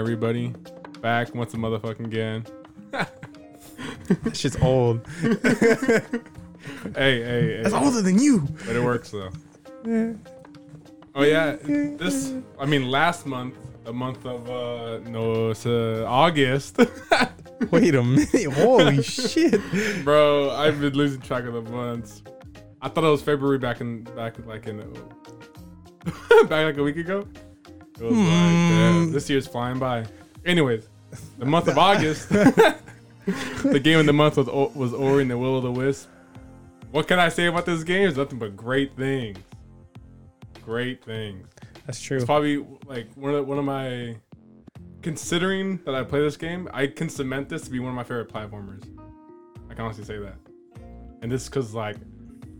Everybody. Back once a motherfucking again. That shit's old. Hey, hey, hey. That's older than you. But it works though. Oh yeah, this. I mean, last month, the month of uh no, it's uh, August, Wait a minute. Holy shit. bro. I've been losing track of the months. I thought it was February back in back like in back like a week ago. Like hmm. this year's flying by. Anyways, the month of August, the game of the month was O- was Ori and the Will of the Wisp. What can I say about this game? It's nothing but great things. Great things. That's true. It's probably like one of one of my considering that I play this game, I can cement this to be one of my favorite platformers. I can honestly say that. And this because like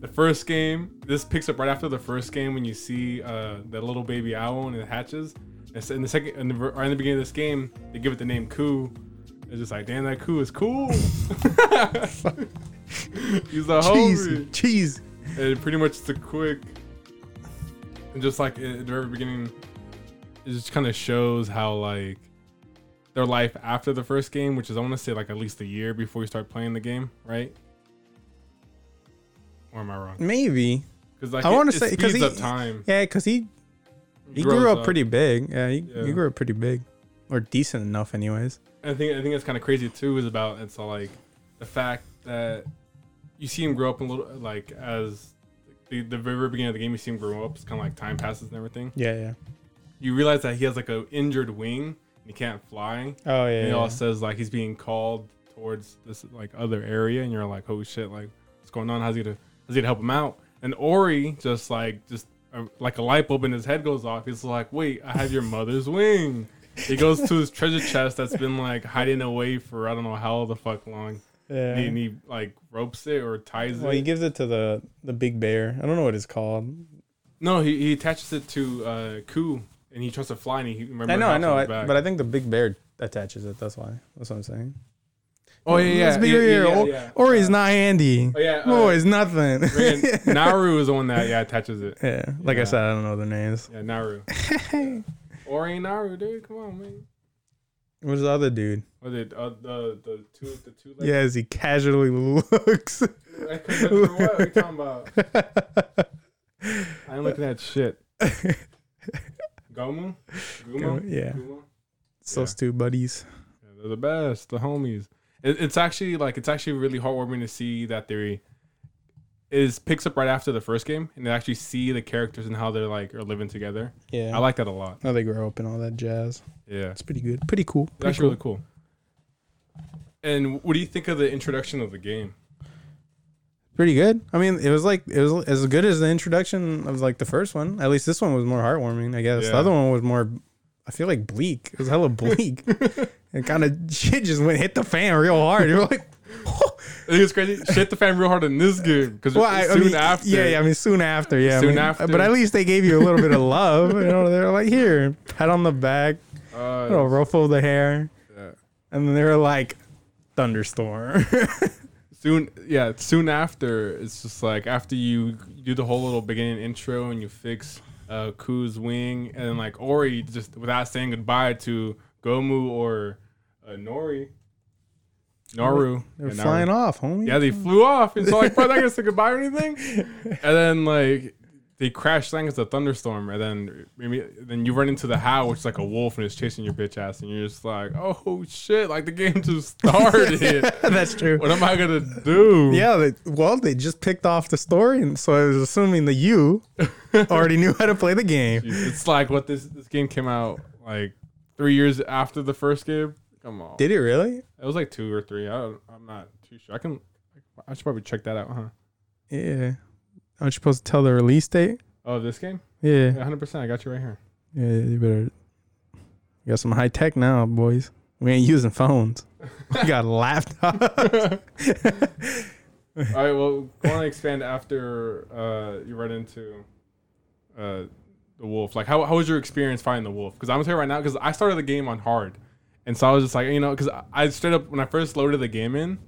the first game, this picks up right after the first game when you see uh that little baby owl and it hatches. And so in the second, in the, right in the beginning of this game, they give it the name Ku. It's just like, damn, that Ku is cool. He's a Cheese. Cheese. and pretty much the quick and just like at the very beginning it just kind of shows how like their life after the first game which is i want to say like at least a year before you start playing the game right or am i wrong Maybe. because like I wanna say- 'cause speeds he- up time Yeah, because he he grows grew up, pretty big. Yeah he, Yeah. he grew up pretty big. Or decent enough, anyways. I think I think it's kind of crazy too is about it's all like the fact that you see him grow up a little like as the, the very beginning of the game you see him grow up it's kind of like time passes and everything Yeah, yeah. you realize that he has like a injured wing and he can't fly Oh, yeah. and he yeah. all says like he's being called towards this like other area and you're like oh shit like what's going on how's he gonna how's he gonna help him out and ori just like just uh, like a light bulb in his head goes off he's like wait i have your mother's wing he goes to his treasure chest that's been like hiding away for i don't know how the fuck long yeah. and, he, like ropes it or ties well, it Well, he gives it to the the big bear. I don't know what it's called. no he, he attaches it to uh ku and he tries to fly and he remembers I know, I know, I, but I think the big bear attaches it. That's why. That's what I'm saying. Oh yeah yeah Let's be yeah, real. yeah, Or- yeah. Ori's not handy. oh yeah Oh, uh, it's nothing. friggin- Naru is the one that yeah attaches it yeah, like Yeah. I said, I don't know their names. Yeah, Naru. Ori and Naru, dude. Come on, man. What's the other dude? Was it uh, the the two the two? Like, Yeah, as he casually looks. I couldn't remember what are you talking about? I ain't looking at shit. Gomu, Gumo, yeah, Gumo? it's those Yeah. two buddies. Yeah, they're the best, the homies. It, it's actually like it's actually really heartwarming to see that they is picks up right after the first game and they actually see the characters and how they're like are living together. Yeah, I like that a lot. how they grow up and all that jazz. Yeah. It's pretty good. Pretty cool. Pretty actually really cool. And what do you think of the introduction of the game? Pretty good. I mean, it was like it was as good as the introduction of like the first one. At least this one was more heartwarming. I guess Yeah. the other one was more. I feel like bleak. It was hella bleak. it kind of shit just went hit the fan real hard. You're like, I think it's crazy. Shit the fan real hard in this game because well, I, I soon mean, after. yeah, yeah. I mean, soon after, yeah. I Soon mean, after. but at least they gave you a little bit of love. You know, they're like, here, pat on the back, Uh, little ruffle of the hair, yeah. and then they were like, thunderstorm. Soon, yeah. Soon after, it's just like after you do the whole little beginning intro and you fix uh, Ku's wing, and then like Ori just without saying goodbye to Gomu or uh, Nori, Naru. They're Yeah, Naru. flying off, homie. Yeah, they flew off, and so like, bro, not gonna say goodbye or anything. And then like they crash land as a thunderstorm, and then maybe then you run into the Howl, which is like a wolf and it's chasing your bitch ass, and you're just like, oh shit, like the game just started. That's true. what am I gonna do? Yeah, they, well, they just picked off the story, and so I was assuming that you already knew how to play the game. it's like what this this game came out like three years after the first game. Come on, Did it really? it was like two or three. I don't, I'm not too sure. I can. I should probably check that out, huh? Yeah. Aren't you supposed to tell the release date? Oh, this game? Yeah. Yeah, 100. percent I got you right here. Yeah, you better. You got some high tech now, boys. We ain't using phones. We got laptops. All right, well, on and expand after uh, you run into uh, the wolf. Like, how, how was your experience fighting the wolf? Because I'm gonna tell you right now, because I started the game on hard, and so I was just like, you know, because I, I straight up when I first loaded the game in,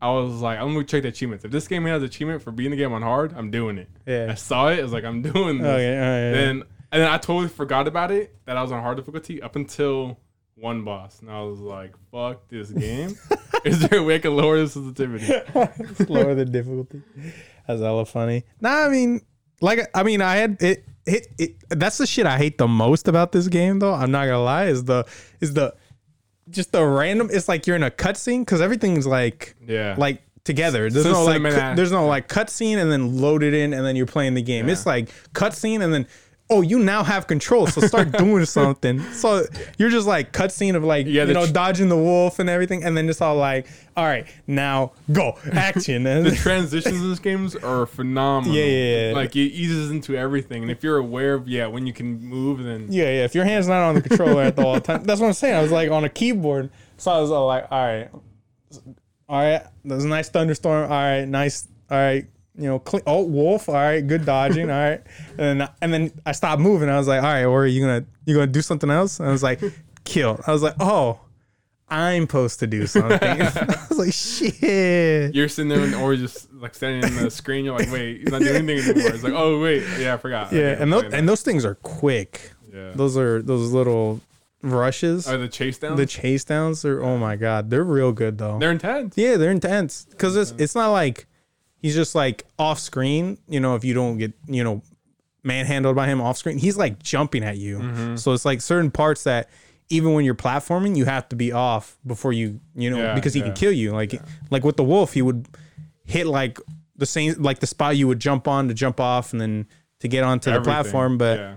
I was like, I'm gonna check the achievements. If this game has achievement for beating the game on hard, I'm doing it. Yeah, I saw it, I was like, I'm doing this. Okay. Right. Then And then I totally forgot about it that I was on hard difficulty up until one boss, and I was like, "Fuck this game." Is there a way I can lower the sensitivity? lower the difficulty. That's hella funny. Nah, I mean, like, I mean, I had it. It, it. That's the shit I hate the most about this game, though. I'm not gonna lie. Is the is the just the random? It's like you're in a cutscene because everything's like Yeah. like together. There's So no like cu- there's no like cutscene and then load it in and then you're playing the game. It's like cutscene and then oh you now have control so start doing something. So you're just like cutscene of like Yeah, you know tr- dodging the wolf and everything and then it's all like all right now go action the transitions in this games are phenomenal. Yeah, yeah, yeah. Like it eases into everything, and if you're aware of yeah when you can move, then yeah yeah if your hand's not on the controller at the all time that's what I'm saying. I was like on a keyboard so I was all like all right all right there's a nice thunderstorm all right nice all right you know clean, oh wolf all right good dodging all right. And then, and then i stopped moving. I was like all right or are you gonna you gonna do something else? And i was like kill. I was like oh i'm supposed to do something. I was like shit. You're sitting there and, or just like standing in the screen. You're like, wait, he's not doing anything anymore. It's like, oh wait, yeah, I forgot. yeah Okay, and those and those things are quick. Yeah, those are those little rushes. Are the chase downs? the chase downs are oh my god they're real good though. They're intense. Yeah, they're intense. Because it's it's not like he's just like off screen. You know, if you don't get you know manhandled by him off screen, he's like jumping at you. Mm-hmm. So it's like certain parts that even when you're platforming, you have to be off before you you know Yeah, because he yeah. can kill you. Like like with the wolf, he would hit like the same like the spot you would jump on to jump off and then to get onto the platform, but yeah.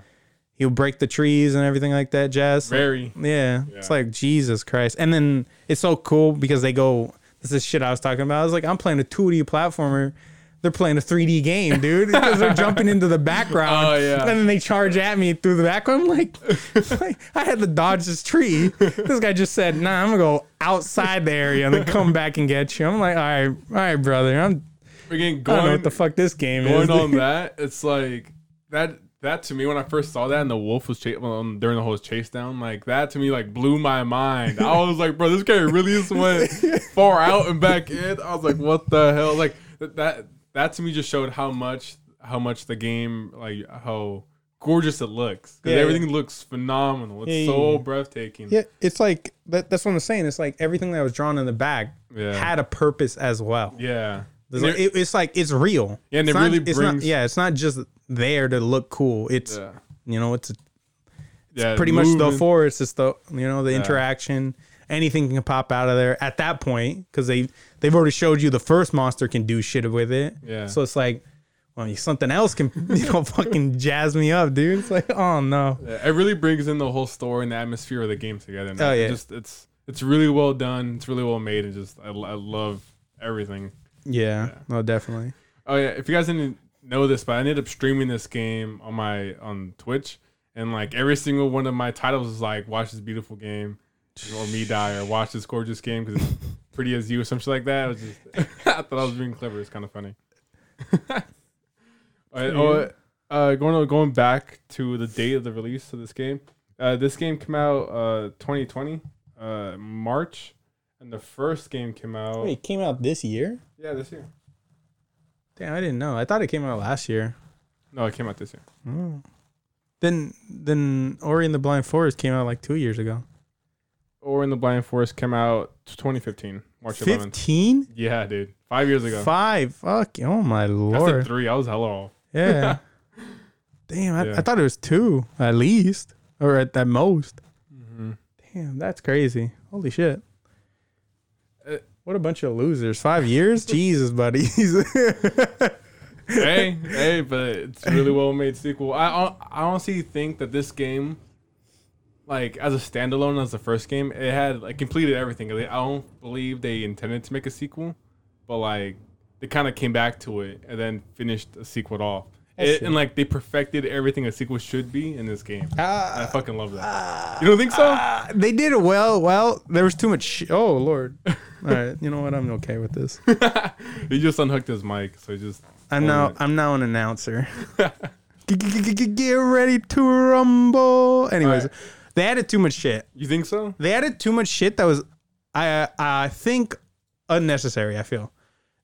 he'll break the trees and everything like that. Jazz. very. Yeah, it's like Jesus Christ. And then it's so cool because they go. This is shit I was talking about. I was like, I'm playing a 2D platformer. They're playing a 3D game, dude, because they're jumping into the background. Oh, yeah. And then they charge at me through the background. I'm like, like, I had to dodge this tree. This guy just said, Nah, I'm gonna go outside the area and then come back and get you. I'm like, all right, all right, brother. I'm. Again, I don't know going what the fuck this game going is. on that, it's like that. That to me, when I first saw that and the wolf was chasing um, during the whole chase down, like that to me, like blew my mind. I was like, bro, this guy really just went far out and back in. I was like, what the hell? Like that, that, that to me just showed how much, how much the game, like how gorgeous it looks. 'Cause Yeah, everything looks phenomenal. It's Yeah, yeah, so yeah. breathtaking. Yeah, it's like that, that's what I'm saying. It's like everything that was drawn in the back Yeah. had a purpose as well. Yeah. Like- it- it- it's like it's real. Yeah, and It's it not- really it's not- brings- yeah, it's not just there to look cool. It's yeah. you know, it's Yeah, pretty much the force. It's the you know the interaction. Anything can pop out of there at that point because they they've already showed you the first monster can do shit with it. Yeah. So it's like, well, something else can you know fucking jazz me up, dude. It's like, oh no. Yeah, it really brings in the whole story and the atmosphere of the game together. man. Oh, yeah. It just it's it's really well done. It's really well made, and just I, I love everything. Yeah, Yeah. no, definitely. Oh yeah, if you guys didn't know this, but I ended up streaming this game on my on Twitch, and like every single one of my titles is like watch this beautiful game, or me die, or watch this gorgeous game because it's pretty as you or something like that. It was just I thought I was being clever. It's kind of funny. All right, oh, uh, going going back to the date of the release of this game. Uh, this game came out uh 2020, uh March, and the first game came out Wait, it came out this year? yeah this year. Damn, I didn't know. I thought it came out last year. No, it came out this year. Oh. Then then Ori and the Blind Forest came out like two years ago. Ori and the Blind Forest came out 2015, March 11th. Fifteen? Yeah, dude, five years ago. Five. Fuck. Oh my I said lord. three. I was hella off. Yeah. Damn, I, Yeah. I thought it was two at least, or at, at most. Mm-hmm. Damn, that's crazy. Holy shit. What a bunch of losers. Five years? Jesus, buddy. hey, hey, but it's a really well made sequel. I I honestly think that this game, like as a standalone as the first game, it had like completed everything. I don't believe they intended to make a sequel, but like they kind of came back to it and then finished a sequel off. It, and like they perfected everything a sequel should be in this game. Ah, I fucking love that. You don't think so? ah, they did it well. Well, there was too much. Sh- oh, Lord. All right. You know what? I'm okay with this. he just unhooked his mic, so he just. I'm now I'm now an announcer. Get ready to rumble. Anyways, Alright. they added too much shit. You think so? They added too much shit that was, I I think, unnecessary. I feel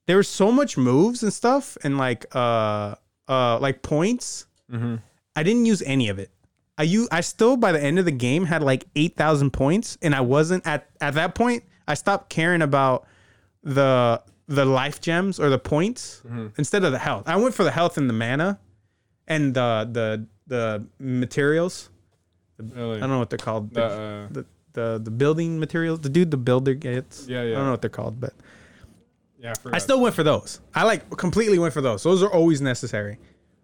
there was so much moves and stuff and like uh uh like points. Mm-hmm. I didn't use any of it. I you I still by the end of the game had like eight thousand points, and I wasn't at at that point. I stopped caring about the the life gems or the points Mm-hmm. instead of the health. I went for the health and the mana, and the the the materials. Really. I don't know what they're called. The, The, uh, the, the the building materials. The dude the builder gets. Yeah, yeah. I don't know what they're called, but yeah, I. I still went for those. I like completely went for those. Those are always necessary.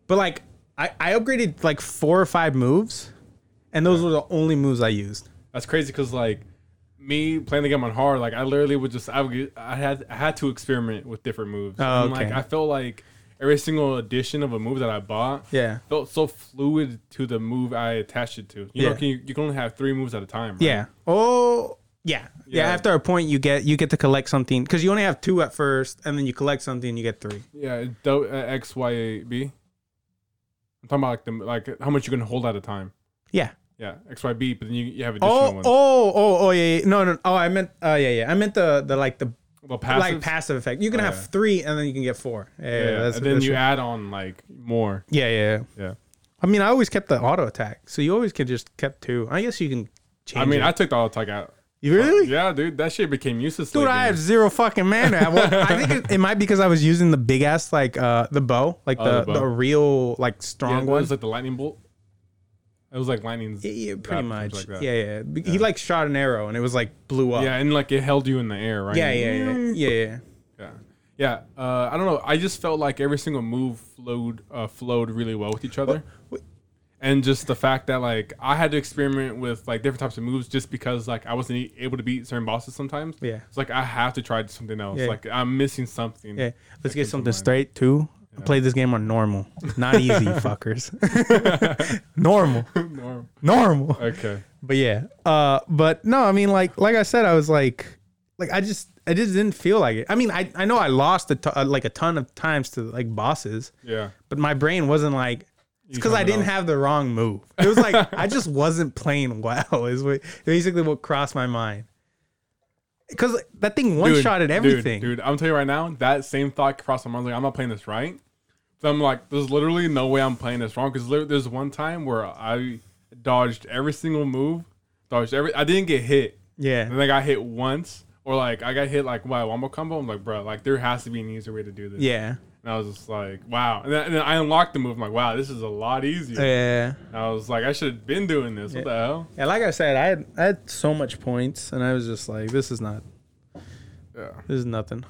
But like I, I upgraded like four or five moves, and those were the only moves I used. That's crazy because like me playing the game on hard, like I literally would just I would I had I had to experiment with different moves. Oh, and, like. I felt like every single edition of a move that I bought Yeah. felt so fluid to the move I attached it to. You know, can you, you can only have three moves at a time. Right? Yeah. Oh yeah. yeah. Yeah. After a point, you get you get to collect something because you only have two at first, and then you collect something, and you get three. Yeah, do, uh, X Y A B. I'm talking about like the like how much you can hold at a time. Yeah. Yeah, X Y B, but then you, you have additional Oh ones. oh oh oh yeah, yeah. No no. Oh I meant. Oh yeah yeah. I meant the the like the Well, passive. like passive effect. You can Oh, have yeah. three, and then you can get four. Yeah. yeah, yeah, that's, and then that's you true. add on like more. Yeah yeah. yeah. Yeah. I mean, I always kept the auto attack, so you always could just kept two. I guess you can change. I mean, it. I took the auto attack out. You really, Yeah, dude, that shit became useless. dude, I have zero fucking mana. Well, I think it, it might be because I was using the big ass like uh the bow, like Oh, the, the bow. the real like strong it was like the lightning bolt. It was like lightning. yeah, yeah, pretty much. yeah, yeah, Be- He like shot an arrow and it was like blew up. Yeah, and like it held you in the air, right? yeah, yeah, yeah, yeah. yeah. yeah. Yeah, uh, I don't know. I just felt like every single move flowed uh, flowed really well with each other, Wh- and just the fact that like I had to experiment with like different types of moves just because like I wasn't able to beat certain bosses sometimes. Yeah. it's like I have to try something else. Yeah. Like I'm missing something. Yeah, let's get something straight too. I played this game on normal, not easy, fuckers. normal, Norm. normal. Okay. But yeah, uh, but no, I mean, like, like I said, I was like, like I just, I just didn't feel like it. I mean, I, I know I lost a t- uh, like a ton of times to like bosses, Yeah. but my brain wasn't like, it's because I didn't have the wrong move. It was like I just wasn't playing well. Is what basically what crossed my mind. Because that thing one shot at Dude, everything. Dude, I'm telling you right now, that same thought crossed my mind. Like, I'm not playing this right. So I'm like, there's literally no way I'm playing this wrong. Because there's one time where I dodged every single move, dodged every. I didn't get hit, Yeah, and then I got hit once, or like I got hit like by a wombo combo. I'm like, bro, like there has to be an easier way to do this. yeah, And I was just like, wow. And then, and then I unlocked the move. I'm like, wow, this is a lot easier. yeah. And I was like, I should have been doing this. What the hell? Yeah, like I said, I had I had so much points, and I was just like, this is not, Yeah. this is nothing.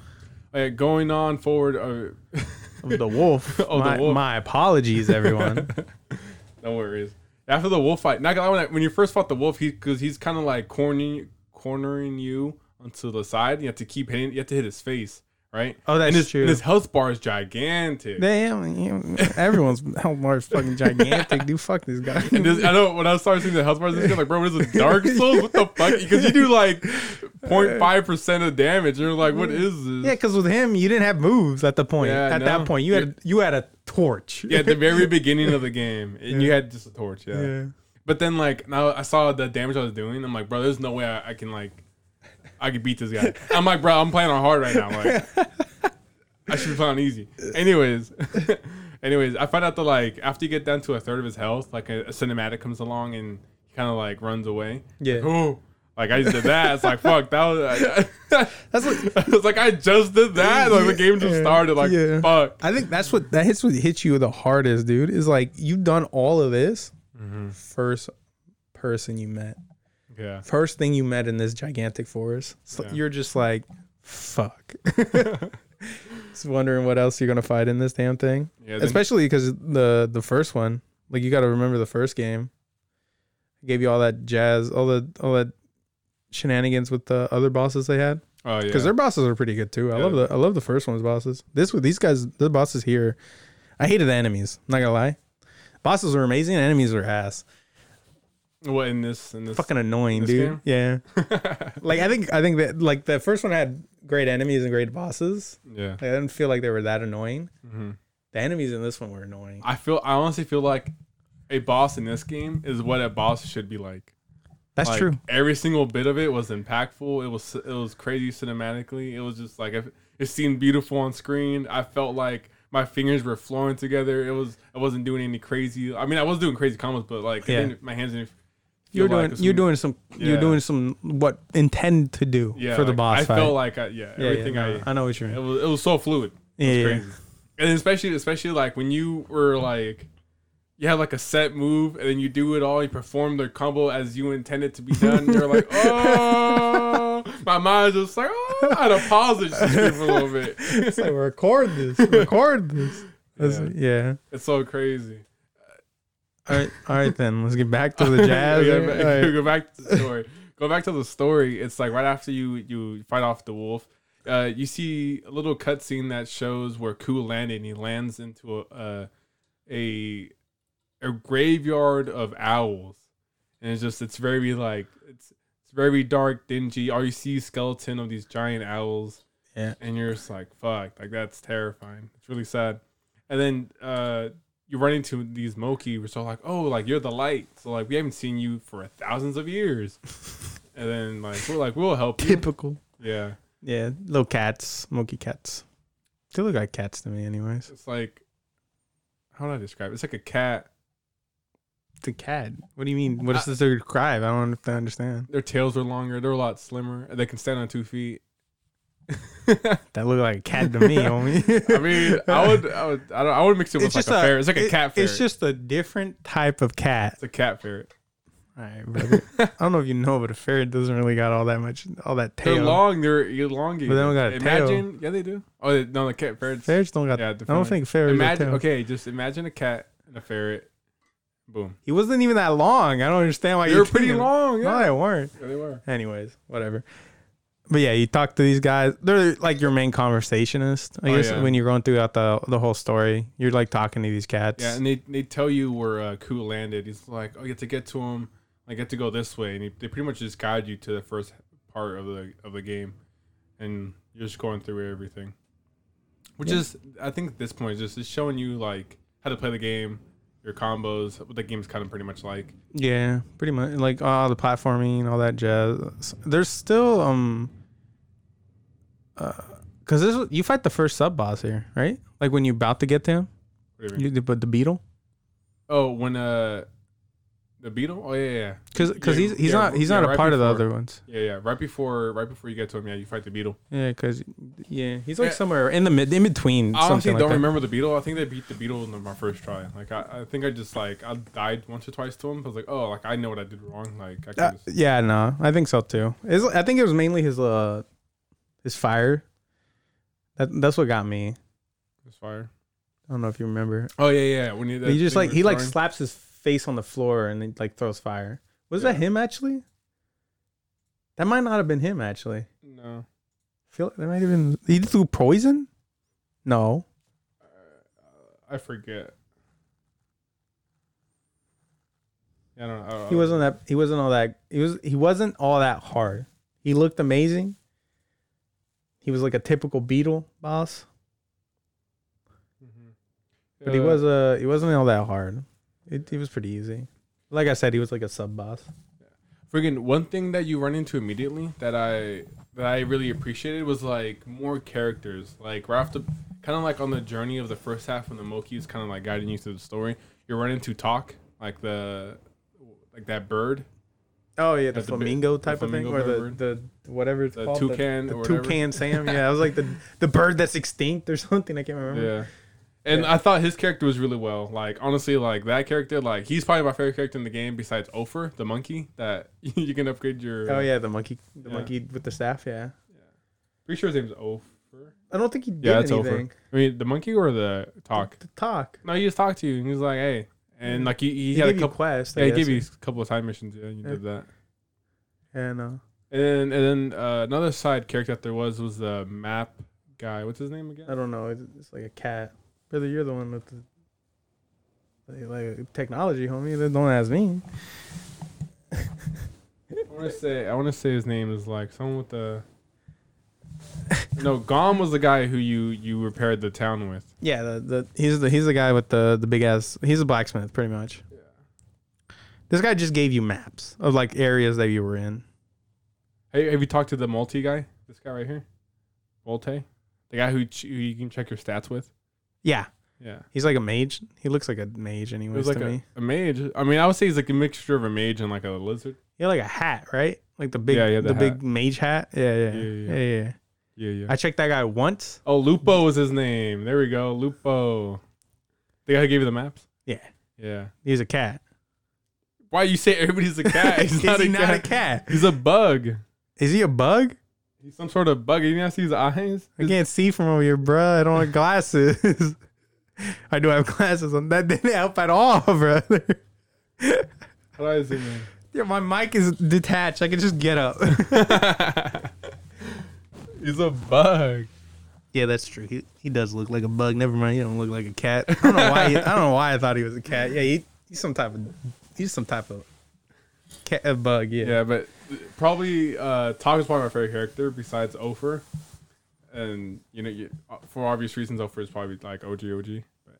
Like, going on forward. Uh, Of the wolf. Oh, the my, wolf. my apologies, everyone. No worries. After the wolf fight, not when, I- when you first fought the wolf, he because he's kind of like cornering cornering you onto the side. You have to keep hitting. You have to hit his face, right? Oh, that's and his, true. And his health bar is gigantic. Damn, everyone's health bar is fucking gigantic. Dude, fuck this guy. And this, I know when I started seeing the health bars, this guy like, bro, what is this? Dark Souls? What the fuck? Because you do like 0.5 percent of damage. You're like, what is this? Yeah, because with him, you didn't have moves at the point. Yeah, at no. that point, you had you had a torch. Yeah, at the very beginning of the game, and you had just a torch. Yeah. yeah. But then like now I saw the damage I was doing. I'm like, bro, there's no way I, I can like I could beat this guy. I'm like, bro, I'm playing on hard right now. Like I should be playing on easy. Anyways. Anyways, I find out that like after you get down to a third of his health, like a, a cinematic comes along and he kind of like runs away. Yeah. Oh, like I just did that. It's like fuck. That was. That's what I was like, I just did that. Like the game just started. Like Yeah. fuck. I think that's what that hits what hits you the hardest, dude. Is like you've done all of this Mm-hmm. first person you met, Yeah. first thing you met in this gigantic forest. So Yeah. You're just like, fuck. just wondering what else you're gonna fight in this damn thing. Yeah. Especially because the the first one, like you got to remember the first game. Gave you all that jazz, all the all that shenanigans with the other bosses they had oh yeah. because their bosses are pretty good too. I Yeah. love the I love the first one's bosses. This with these guys, the bosses here, I hated the enemies. Not gonna lie, bosses were amazing. Enemies were ass. What in this in this Fucking annoying, This dude. game? Yeah. like I think I think that like the first one had great enemies and great bosses. yeah. Like, I didn't feel like they were that annoying. hmm The enemies in this one were annoying. I feel I honestly feel like a boss in this game is what a boss should be like. That's Like, true. Every single bit of it was impactful. It was it was crazy cinematically. It was just like it, it seemed beautiful on screen. I felt like my fingers were flowing together. It was I wasn't doing any crazy. I mean, I was doing crazy combos, but like Yeah. my hands didn't. You're doing like you're some- doing some you're doing some what intend to do yeah for the like, boss I fight. felt like I, yeah, yeah, everything yeah, I I know what you're. it was it was so fluid. It Yeah, was yeah. crazy. And especially especially like when you were like you had like a set move and then you do it all, you perform the combo as you intended to be done. You're like, oh, my mind's just like, oh, I had to pause it just for a little bit. It's like record this, record this. Yeah. yeah. It's so crazy. All right, all right then. Let's get back to the jazz. Yeah, back- right. Go back to the story. go back to the story. It's like right after you you fight off the wolf, uh, you see a little cutscene that shows where Ku landed. and He lands into a uh, a a graveyard of owls, and it's just it's very like it's it's very dark, dingy. All you see skeleton of these giant owls. Yeah. and you're just like fuck, like that's terrifying. It's really sad. And then uh, you run into these Moki, we're so like, oh, like you're the light. So like we haven't seen you for thousands of years. and then like we're like we'll help you. Typical. Yeah, Yeah, little cats, monkey cats. They look like cats to me, anyways. it's like how do I describe? it? It's like a cat. It's a cat. What do you mean? What is this to describe? I don't understand. Their tails are longer. They're a lot slimmer. They can stand on two feet. That look like a cat to me, homie. I mean, I would, I would, I don't, I would mix it with It's like a a- ferret. It's like a cat ferret. It's just a different type of cat. it's a cat ferret. All right, brother. I don't know if you know, but a ferret doesn't really got all that much, all that tail. They're long. They're elongated. But they don't got a Imagine, yeah, they do. Oh, they, no, the cat ferrets. Ferrets don't got. Yeah, I don't think ferrets. Imagine, okay, just imagine a cat and a ferret. Boom. He wasn't even that long. I don't understand why They you're were pretty long. No, they weren't. yeah, they were. Anyways, whatever. But yeah, you talk to these guys. They're like your main conversationist. I Oh, guess yeah. when you're going throughout the the whole story, you're like talking to these cats. Yeah, and they they tell you where uh, Ku landed. He's like, oh, you have to get to him. I get to go this way, and he, they pretty much just guide you to the first part of the of the game, and you're just going through everything. Which Yeah. is, I think, at this point, just is showing you like how to play the game, your combos, what the game's kind of pretty much like. Yeah, pretty much like all the platforming, all that jazz. There's still um, uh, cause this you fight the first sub boss here, right? Like when you're about to get to him, you you but the beetle, Oh, when uh, the beetle. Oh yeah, yeah, cause cause Yeah, he's he's yeah, not he's yeah, not a right part of the other ones. yeah, yeah. Right before, right before you get to him, yeah, you fight the beetle. Yeah, cause yeah, he's like Yeah. somewhere in the mid in between. I honestly like don't that. remember the beetle. I think they beat the beetle in my first try. Like I, I think I just like I died once or twice to him. I was like, oh, like I know what I did wrong. Like I can Uh, just, yeah, no, I think so too. It's, I think it was mainly his uh his fire. That that's what got me. His fire. I don't know if you remember. Oh yeah, yeah. When you, he just like he like slaps his face on the floor and then like throws fire. Was that him actually? That might not have been him actually. no. I feel like that might have been he threw poison. No, Uh, I forget. Yeah, I don't know. he wasn't that. He wasn't all that. He was. He wasn't all that hard. He looked amazing. He was like a typical beetle boss, Mhm. but he was uh he wasn't all that hard. It, it was pretty easy. Like I said, he was like a sub boss. Friggin' one thing that you run into immediately that I that I really appreciated was like more characters. Like right off the kind of like on the journey of the first half when the Moki is kind of like guiding you through the story. You're running to talk like the like that bird, Oh yeah, the the bi- flamingo the type of thing, or the, the whatever it's The called, toucan the, or the toucan Sam. Yeah, I was like the the bird that's extinct or something. I can't remember. Yeah. And Yeah. I thought his character was really well. Like honestly, like that character, like he's probably my favorite character in the game besides Opher, the monkey that you can upgrade your. Oh yeah, the monkey, the Yeah. monkey with the staff. Yeah, Yeah. Pretty sure his name's Opher. I don't think he did Yeah, it's anything. Opher. I mean, the monkey or the talk. To talk. No, he just talked to you. and He was like, "Hey," and like he, he, He, had a couple. quest. I Yeah, he gave you a couple of side missions. Yeah, and you Yeah. did that. Yeah, no. And then, and then uh, another side character that there was was the map guy. What's his name again? I don't know. It's, it's like a cat. Brother, you're the one with the like, like technology, homie. Don't ask me. I want to say I want to say his name is like someone with the. no, Grom was the guy who you you repaired the town with. Yeah, the, the he's the he's the guy with the the big ass. He's a blacksmith, pretty much. Yeah. This guy just gave you maps of like areas that you were in. Hey, have you talked to the multi guy? This guy right here, Volte, the guy who, ch- who you can check your stats with. Yeah, Yeah. he's like a mage. He looks like a mage, It anyways, like to a, me. a mage. I mean, I would say he's like a mixture of a mage and like a lizard. He had like a hat, right? Like the big, Yeah, yeah, the, the big mage hat. Yeah, yeah, Yeah, yeah, yeah, yeah. yeah. yeah. Yeah, yeah. I checked that guy once. oh, Lupo was his name. There we go. Lupo. The guy who gave you the maps? Yeah, Yeah. he's a cat. Why you say everybody's a cat? He's Is not, he a, not cat. a cat? He's a bug. Is he a bug? He's some sort of bug. You didn't see his eyes? I can't see from over here, bruh. I don't have glasses. I do have glasses on. That didn't help at all, brother. How do I zoom in? Yeah, my mic is detached. I can just get up. He's a bug. yeah, that's true. He, he does look like a bug. Never mind. He don't look like a cat. I don't know why. He, I don't know why I thought he was a cat. Yeah, he, he's some type of he's some type of cat a bug. Yeah. Yeah, but probably uh, Tokk is probably my favorite character besides Opher. And, you know, you, uh, for obvious reasons, Opher is probably like OG OG. But,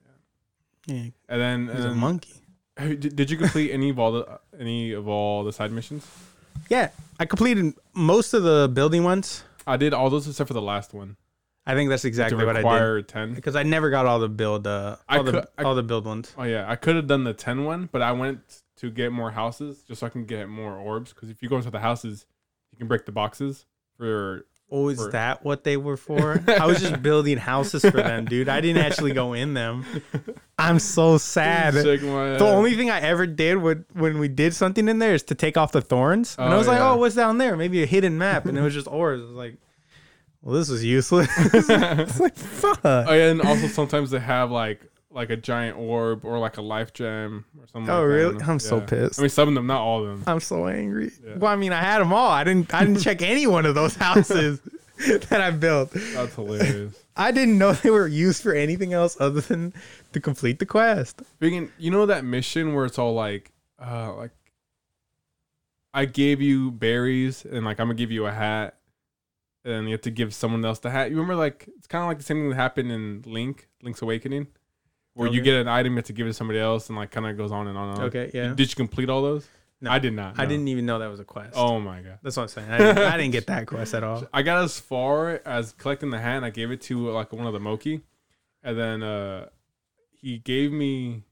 yeah. Yeah, And then, he's and a monkey. Did, did you complete any of all the any of all the side missions? Yeah, I completed most of the building ones. I did all those except for the last one. I think that's exactly what I did ten. because I never got all the build. Uh, I all the could- I- all the build ones. Oh yeah, I could have done the ten one, but I went to get more houses just so I can get more orbs. Because if you go into the houses, you can break the boxes for. Oh, is for- that what they were for? I was just building houses for them, dude. I didn't actually go in them. I'm so sad. The only thing I ever did when when we did something in there is to take off the thorns, and I Oh, was like, "Oh, what's down there? Maybe a hidden map." And it was just ores. I was like, "Well, this is useless." it's like, "Fuck." Oh yeah, and also sometimes they have like like a giant orb or like a life gem or something. Oh, like that. really? I'm so pissed. I mean, some of them, not all of them. I'm so angry. Yeah. Well, I mean, I had them all. I didn't. I didn't check any one of those houses that I built. That's hilarious. I didn't know they were used for anything else other than to complete the quest. Speaking, you know that mission where it's all like, uh, like, I gave you berries and like I'm gonna give you a hat, and you have to give someone else the hat. You remember like it's kind of like the same thing that happened in Link, Link's Awakening, where you get an item, you have to give it to somebody else, and like kind of goes on and on and on. Okay, yeah. Did you complete all those? No. I did not. I didn't even know that was a quest. Oh my god. That's what I'm saying. I didn't, I didn't get that quest at all. I got as far as collecting the hat. And I gave it to like one of the Moki, and then uh he gave me.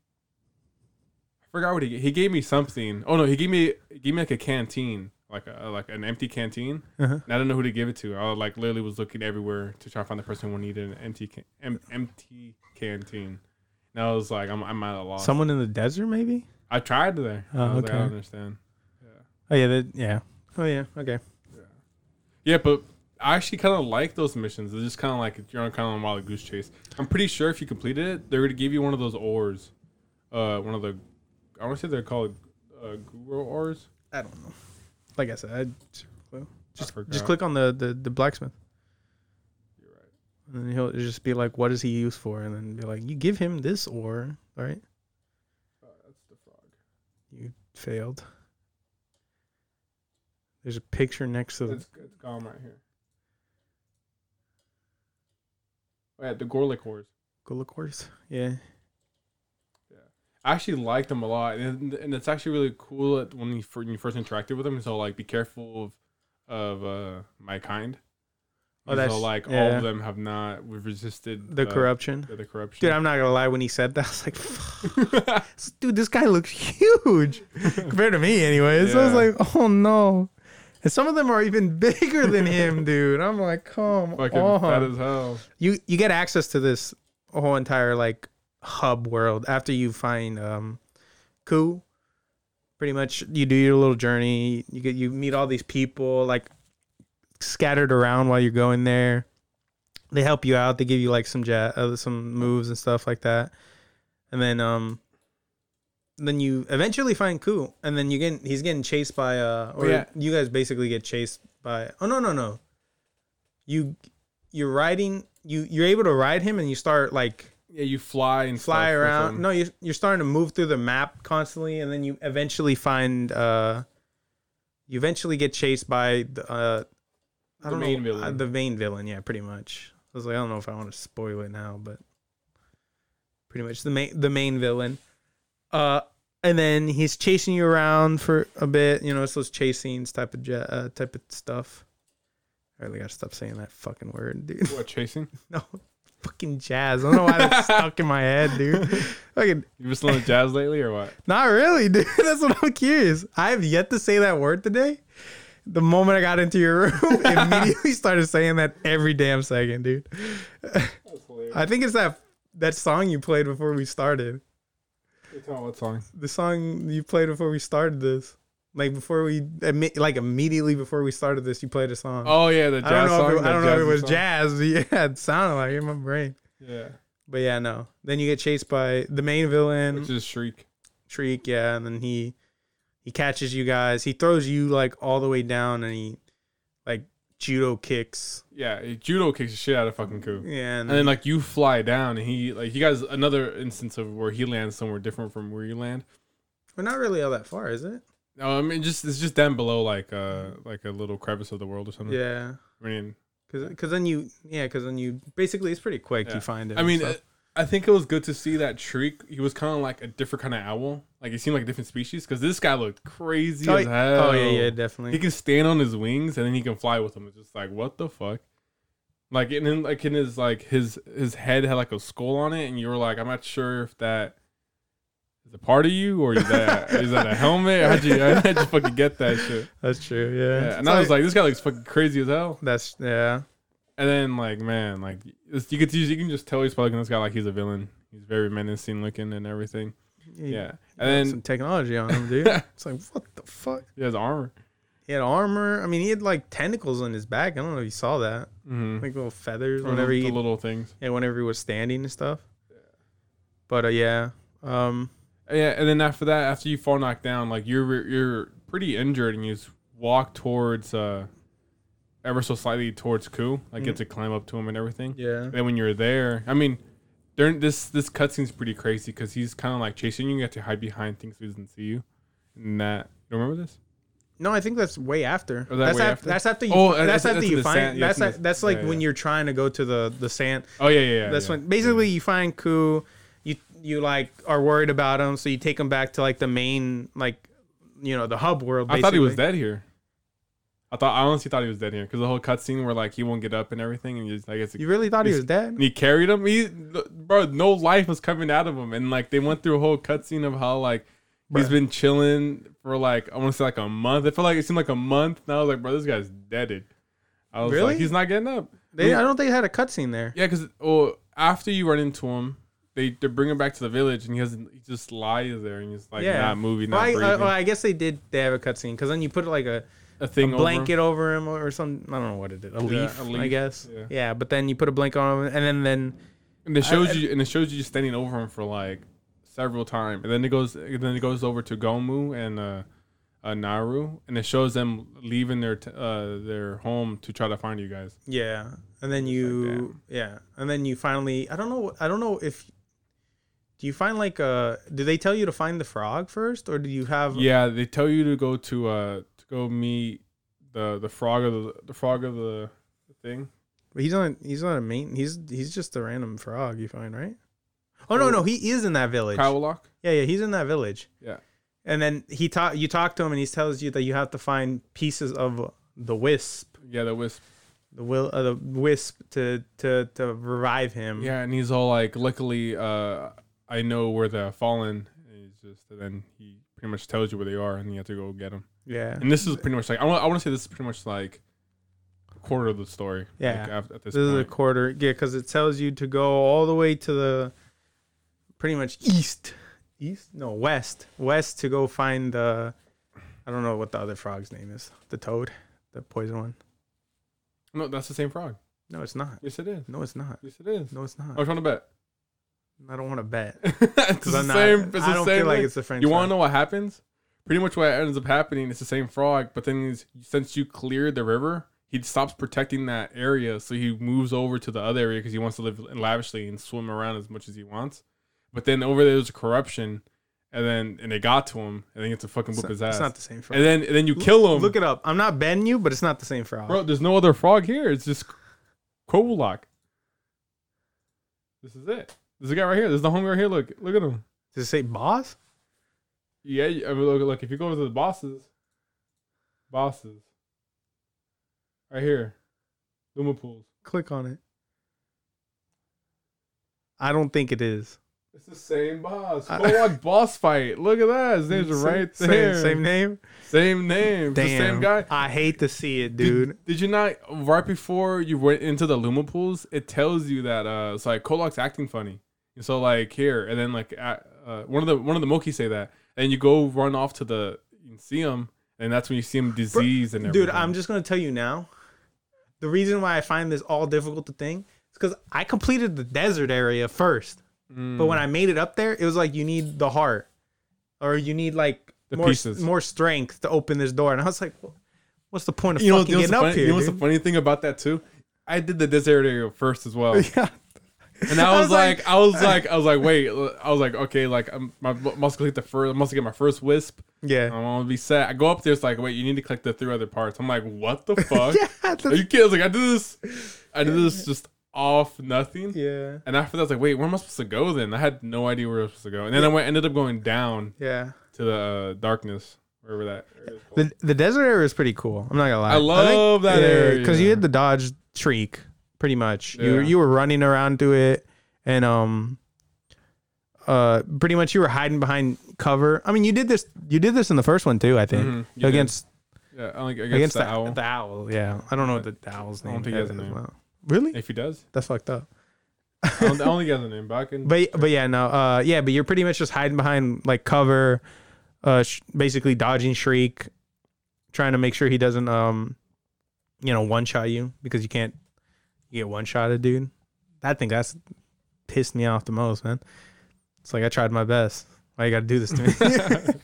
I forgot what he he gave me something. Oh no, he gave me he gave me like a canteen, like a like an empty canteen. Uh-huh. And I don't know who to give it to. I like literally was looking everywhere to try to find the person who needed an empty can, em, empty canteen. And I was like, I'm I'm at a loss. Someone in the desert, maybe. I tried there. Oh, I was like, I okay. don't understand. Oh yeah, that, yeah. Oh yeah. Okay. Yeah, yeah, but I actually kind of like those missions. It's just kind of like you're on kind of on a wild goose chase. I'm pretty sure if you completed it, they're gonna give you one of those ores. Uh, one of the, I want to say they're called uh, guru ores. I don't know. Like I said, I, just forgot. just click on the, the the blacksmith. And then he'll just be like, "What is he used for?" And then be like, "You give him this ore, all right? Uh, that's the frog. You failed." There's a picture next to the. It's, it's gone right here. Oh, yeah, the Gorlek ores. Go look worse. Yeah. I actually like them a lot, and, and it's actually really cool that when you, when you first interacted with them. So like, be careful of of uh, my kind. Oh, so like all yeah. of them have not we've resisted The corruption. The, the corruption. Dude, I'm not gonna lie. When he said that, I was like, "Fuck." "Dude, this guy looks huge compared to me, anyway." So I was like, "Oh no!" And some of them are even bigger than him, dude. I'm like, "Come fucking on!" fat as hell. you you get access to this whole entire like hub world after you find um Ku. Pretty much, you do your little journey. You get you meet all these people like scattered around while you're going there. They help you out. They give you like some ja- uh, some moves and stuff like that. And then um then you eventually find Ku, and then you get he's getting chased by uh or Yeah. you guys basically get chased by oh no no no you you're riding you you're able to ride him and you start like Yeah, you fly and fly around no you you're starting to move through the map constantly and then you eventually find uh you eventually get chased by the uh I The don't main know, villain. uh, the main villain yeah pretty much I was like I don't know if I want to spoil it now but pretty much the main the main villain uh and then he's chasing you around for a bit you know it's those chase scenes type of jet, uh, type of stuff I really gotta stop saying that fucking word dude What chasing? no fucking jazz. I don't know why that's stuck in my head, dude. Fucking You been listening to jazz lately or what? not really, dude. That's what I'm curious. I have yet to say that word today. The moment I got into your room, immediately started saying that every damn second, dude. I think it's that that song you played before we started. What song? The song you played before we started this. Like before we, admi- like immediately before we started this, you played a song. Oh yeah, the jazz I don't know. song. if it, I don't know if it was song. jazz. but Yeah, it sounded like it in my brain. Yeah, But yeah, no. Then you get chased by the main villain, which is Shriek. Shriek. Yeah, and then he he catches you guys. He throws you like all the way down, and he like judo kicks. Yeah, he judo kicks the shit out of fucking Ku. Yeah, and, And then like you fly down, and he like he got another instance of where he lands somewhere different from where you land. we're not really all that far, is it? No, I mean just it's just down below like uh like a little crevice of the world or something. Yeah, I mean, because then you yeah because then you basically it's pretty quick. Yeah. You find it. I mean. I think it was good to see that Shriek. He was kind of like a different kind of owl. Like he seemed like a different species because this guy looked crazy oh, as hell. oh yeah yeah definitely. He can stand on his wings and then he can fly with them. It's just like what the fuck. Like and then like in his like his his head had like a skull on it, and you were like, I'm not sure if that is a part of you or is that is that a helmet? How'd you how'd you fucking get that shit? That's true. Yeah, Yeah, It's and I was like, this guy looks fucking crazy as hell. that's yeah. And then like man, like you could you can just tell he's probably this guy like he's a villain. He's very menacing looking and everything. Yeah, and then some technology on him, dude. it's like what the fuck. he has armor. He had armor. I mean, he had like tentacles on his back. I don't know if you saw that, Mm-hmm. like little feathers. Whenever the he, little things. yeah, whenever he was standing and stuff. But uh, yeah, um, Yeah, and then after that, after you fall knocked down, like you're you're pretty injured, and you just walk towards uh, ever so slightly towards Ku, like get Mhm. to climb up to him and everything. yeah, And then when you're there, I mean, during this this cutscene's pretty crazy because he's kind of like chasing you. You have to hide behind things so he doesn't see you. And that you remember this? no, I think that's way after. Oh, that that's way af- after? That's after you. Oh, that's, that's- after that's in you find. sand- that's it's in that's like yeah, when yeah. you're trying to go to the the sand. Oh yeah, yeah. yeah that's when basically you find Ku. You you like are worried about him, so you take him back to like the main like you know the hub world. I thought he was dead here. I thought I honestly thought he was dead here because the whole cutscene where like he won't get up and everything, and you just, I guess You really thought he was dead? and he carried him. He, bro, no life was coming out of him, and like they went through a whole cutscene of how like he's been chilling for like I want to say like a month. It felt like it seemed like a month, and I was like, bro, this guy's deaded. I was Really? like, he's not getting up. They, I don't think they had a cutscene there. Yeah, because well, after you run into him, they they bring him back to the village, and he has he just lies there, and he's like Yeah. not moving, Well, not I, breathing. uh, well, I guess they did. They have a cutscene because then you put like a, a a thing over him. blanket over him or, or something. I don't know what it is. A Yeah, leaf, a I leaf, guess. yeah. Yeah. but then you put a blanket on him, and then then And it shows I- you, and it shows you just standing over him for like several times, and then it goes, and then it goes over to Gomu and uh, uh, Naru, and it shows them leaving their t- uh their home to try to find you guys. yeah, and then you yeah, and then you finally. I don't know. I don't know if. Do you find like a? Do they tell you to find the frog first, or do you have? Yeah, they tell you to go to uh to go meet the the frog of the the frog of the, the thing. But he's not. He's not a main. He's he's just a random frog. You find right. Oh no no he is in that village. Kwolok. Yeah yeah he's in that village. Yeah. And then he talk. You talk to him, and he tells you that you have to find pieces of the wisp, Yeah, the wisp. the will, uh, the wisp to to to revive him. Yeah, and he's all like, luckily, uh, I know where they're fallen. is." just, and then he pretty much tells you where they are, and you have to go get them. Yeah. And this is pretty much like I want. I want to say this is pretty much like a quarter of the story. Yeah. Like, af- at this, This is a quarter. Yeah, because it tells you to go all the way to the pretty much east, east no west, west to go find the. I don't know what the other frog's name is. The toad, the poison one. no, that's the same frog. No, it's not. Yes, it is. No, it's not. Yes, it is. No, it's not. I was trying to bet. I don't want to bet. it's Because the I'm not. same. It's the I don't same feel like it's the French. You want to know what happens? Pretty much what ends up happening. is the same frog, but then he's, since you cleared the river, he stops protecting that area, so he moves over to the other area because he wants to live lavishly and swim around as much as he wants. But then over there, there's corruption, and then and they got to him, and then he gets to fucking It's not, his ass. it's not the same frog. and then and then you kill him. Look it up. I'm not betting you, but it's not the same frog. Bro, there's no other frog here. It's just Kwolok. This is it. There's a guy right here. There's the homie right here. Look, look at him. Does it say boss? Yeah, I mean, look, look. If you go to the bosses, bosses, right here, Luma pools. Click on it. I don't think it is. It's the same boss. Kwolok boss fight. Look at that. His name's right Same- there. Same, name. Same name. It's The same guy. I hate to see it, dude. Did, you not right before you went into the Luma pools? It tells you that uh, it's like Kwolok's acting funny. And so like here, and then like uh, one of the one of the Moki say that, and you go run off to the you can see him, and that's when you see him diseased and everything. Dude, I'm just gonna tell you now. The reason why I find this all difficult to think is because I completed the desert area first, Mm. but when I made it up there, it was like you need the heart, or you need like The more pieces. more strength to open this door. And I was like, well, what's the point of you know, fucking you know getting up funny, here? you know what's the funny thing about that too? I did the desert area first as well. yeah. And I I was, was like, like- I was like, I was like, wait, I was like, okay, like I'm, my must complete the first, I must get my first wisp. Yeah. I'm gonna be set. I go up there, it's like, wait, you need to collect the three other parts. I'm like, what the fuck? yeah. Are you kidding? I was like, I did this, I did this just off nothing. Yeah. And after that, I was like, wait, where am I supposed to go then? I had no idea where I was supposed to go. And then I went, ended up going down Yeah. to the uh, darkness, wherever that. The the desert area is pretty cool. I'm not gonna lie. I love that area. because you had the dodge Shriek pretty much. You were Yeah. you were running around to it, and um, uh, pretty much you were hiding behind cover. I mean, you did this. You did this in the first one too. I think Mhm, you did. against yeah, I like against, against the, the, owl. The owl. Yeah, I don't know what the owl's name. I name. don't think he has is a name. as well. Really? if he does, That's fucked up. I don't, I don't think he has a name. But I can. But but yeah, no, uh, yeah, but you're pretty much just hiding behind like cover, uh, sh- basically dodging Shriek, trying to make sure he doesn't um, you know, one shot you because you can't you get one shot a dude. I think that's pissed me off the most, man. It's like I tried my best. Why you got to do this to me?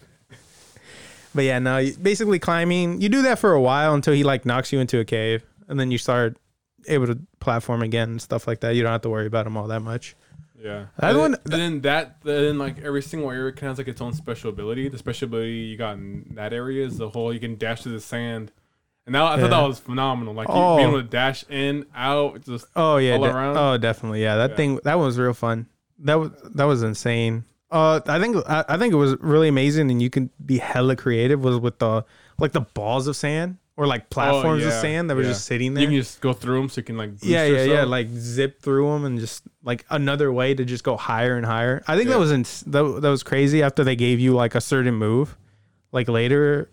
but yeah, no, you- basically climbing. You do that for a while until he like knocks you into a cave, and then you start able to platform again and stuff like that. You don't have to worry about him all that much. Yeah. That And one- then, then that then like every single area can has like its own special ability. The special ability you got in that area is the whole you can dash through the sand. And that, I thought that was phenomenal. Like you Oh. being able to dash in, out, just Oh yeah, all de- around? oh definitely, yeah. That Yeah. thing that was real fun. That was that was insane. Uh, I think I, I think it was really amazing, and you can be hella creative. Was with the like the balls of sand or like platforms of Oh, yeah, sand that were yeah. just sitting there. you can just go through them so you can like boost yeah, yeah, yeah. yourself. Like zip through them and just like another way to just go higher and higher. I think Yeah. that was ins- that, that was crazy. After they gave you like a certain move, like later.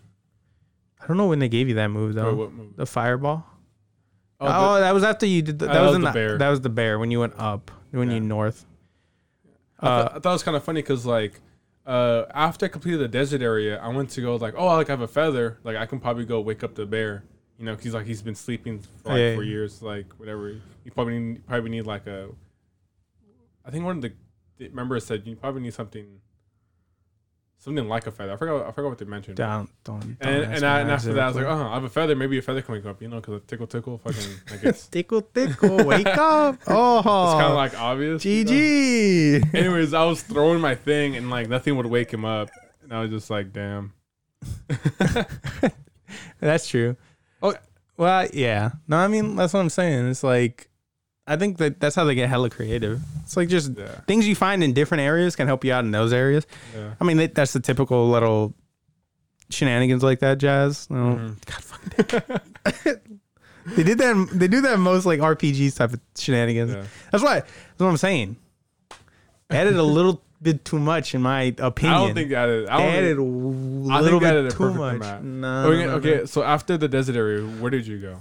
I don't know when they gave you that move though. What move? The fireball. Oh, Oh, the- that was after you did. The, that, that was, was in the bear. That was the bear when you went up, when you Yeah. north. I, Uh, thought, I thought it was kind of funny because like uh, after I completed the desert area, I went to go like, oh, like I have a feather, like I can probably go wake up the bear. You know, 'cause he's like he's been sleeping for like Yeah. for years, like whatever. You probably need, probably need like a. I think one of the, the members said you probably need something. Something like a feather. I forgot. I forgot what they mentioned. Don't don't. don't And and, I, and after that, I was like, oh, I have a feather. Maybe a feather can wake up. You know, because a tickle tickle, fucking it's, it's tickle tickle, wake up! Oh, it's kind of like obvious. you know? GG. Anyways, I was throwing my thing and like nothing would wake him up. And I was just like, damn. That's true. Oh, well, yeah. No, I mean that's what I'm saying. It's like, I think that that's how they get hella creative. It's like just Yeah. things you find in different areas can help you out in those areas. Yeah. I mean, that, that's the typical little shenanigans like that, Jazz. Mhm. God fucking. they did that. They do that in most like RPGs type of shenanigans. Yeah. That's why. That's what I'm saying. Added a little bit too much, in my opinion. I don't think that is. I don't added think, a I little think bit too much. No, okay, no, no, okay, no. so after the desert area, where did you go?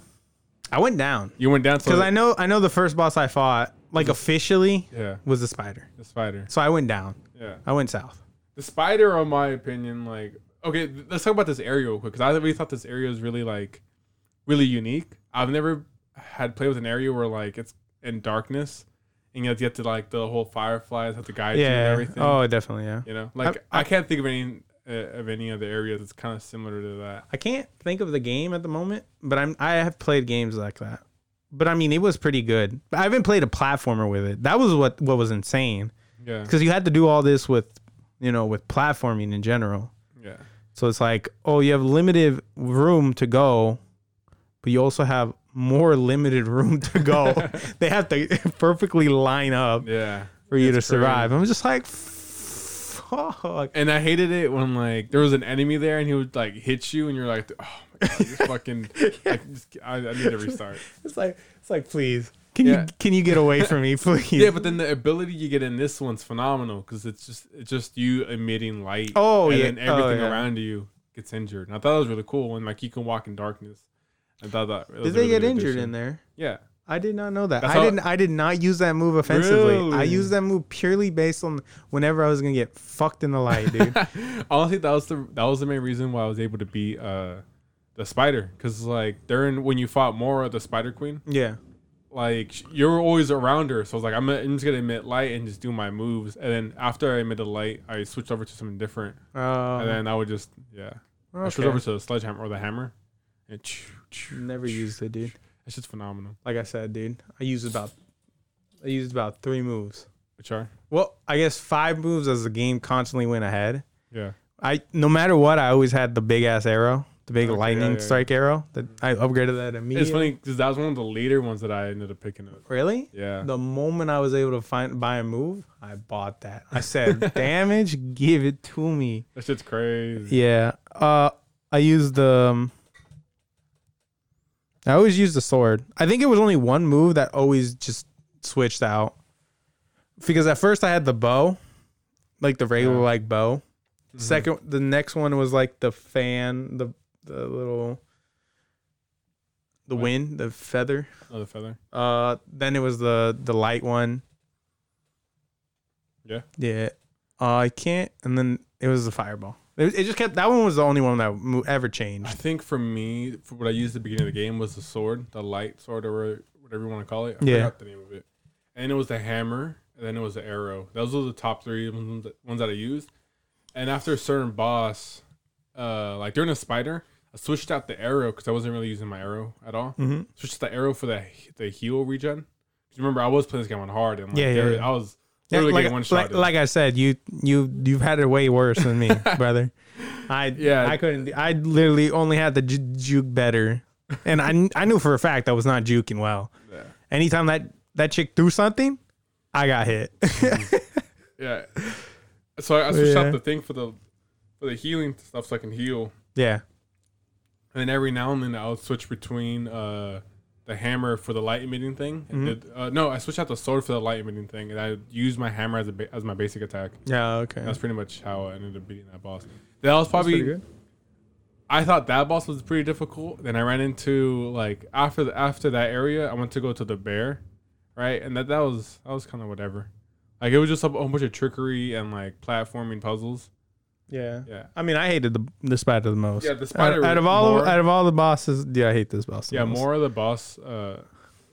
I went down You went down to because I know I know the first boss I fought like mm-hmm. officially yeah, was the spider. the spider. So I went down. Yeah, I went south. the spider, in my opinion, like okay, th- let's talk about this area real quick because I really thought this area was really like really unique. I've never had played with an area where like it's in darkness and you have to get to like the whole fireflies have to guide you and Yeah. everything. Oh, definitely. Yeah. You know, like I- can't think of any Uh, of any other areas that's kind of similar to that. I can't think of the game at the moment, but I'm I have played games like that. But I mean, it was pretty good. I haven't played a platformer with it. That was what what was insane Yeah, because you had to do all this with, you know, with platforming in general. yeah, So it's like, oh, you have limited room to go, but you also have more limited room to go. they have to perfectly line up yeah. for you to It's survive. I'm just like, fuck. And I hated it when like there was an enemy there and he would like hit you and you're like, oh my god, this fucking like, just, I, I need to restart. It's like, it's like, please Can Yeah. you can you get away from me, please? Yeah, but then the ability you get in this one's phenomenal because it's just it's just you emitting light. Oh, and yeah. then Oh, everything yeah. around you gets injured. And I thought that was really cool when like you can walk in darkness. I thought that. Did they really get injured addition. in there? Yeah. I did not know that. That's I how- didn't. I did not use that move offensively. I Really? used that move purely based on whenever I was gonna get fucked in the light, dude. Honestly, that was the that was the main reason why I was able to beat uh the spider because like during when you fought Mora the Spider Queen, yeah. like sh- you're always around her. So I was like, I'm, gonna, I'm just gonna emit light and just do my moves. And then after I emitted light, I switched over to something different, Uh, and then I would just yeah, I switched okay. over to the sledgehammer or the hammer. And choo, choo, Never choo. used it, dude. It's just phenomenal. Like I said, dude, I used about. I used about three moves. Which are Well, I guess five moves as the game constantly went ahead. yeah. I no matter what, I always had the big ass arrow, the big Okay, lightning yeah, yeah. strike arrow. That I upgraded that immediately. It's funny because that was one of the later ones that I ended up picking up. Really? Yeah. The moment I was able to find buy a move, I bought that. I said, "Damage, give it to me." That shit's crazy. Yeah. Uh, I used the. Um, I always used the sword. I think it was only one move that always just switched out. Because at first I had the bow, like the regular Yeah. like bow. Mhm. Second, the next one was like the fan, the the little, the What? wind, the feather. Another feather. Uh, then it was the the light one. Yeah. Yeah. Uh, I can't. And then it was the fireball. It, it just kept. That one was the only one that mo- ever changed. I think for me, for what I used at the beginning of the game was the sword, the light sword, or whatever you want to call it. I Yeah. forgot the name of it. And it was the hammer, and then it was the arrow. Those were the top three ones that, ones that I used. And after a certain boss, uh, like during a spider, I switched out the arrow because I wasn't really using my arrow at all. Mm-hmm. Switched the arrow for the the heal regen. 'Cause Remember, I was playing this game on hard, and like, Yeah, yeah, there- yeah. I was literally like, one shot. like, like I said, you you you've had it way worse than me, brother. I Yeah. I couldn't. I literally only had the ju- juke better, and I I knew for a fact I was not juking well. yeah. Anytime that that chick threw something, I got hit. yeah. So I, I switched Yeah. out the thing for the for the healing stuff, so I can heal. yeah. And then every now and then I'll switch between uh, the hammer for the light emitting thing. Mhm. the- uh, no, I switched out the sword for the light emitting thing, and I used my hammer as a ba- as my basic attack. Yeah. Okay. That's pretty much how I ended up beating that boss. That was probably. I thought that boss was pretty difficult. Then I ran into like after the after that area, I went to go to the bear, right? And that that was that was kind of whatever. Like it was just a whole bunch of trickery and like platforming puzzles. Yeah. Yeah, I mean, I hated the the spider the most. yeah. The Out, spider out of all more, out of all the bosses, yeah, I hate this boss. the yeah, more of the boss uh,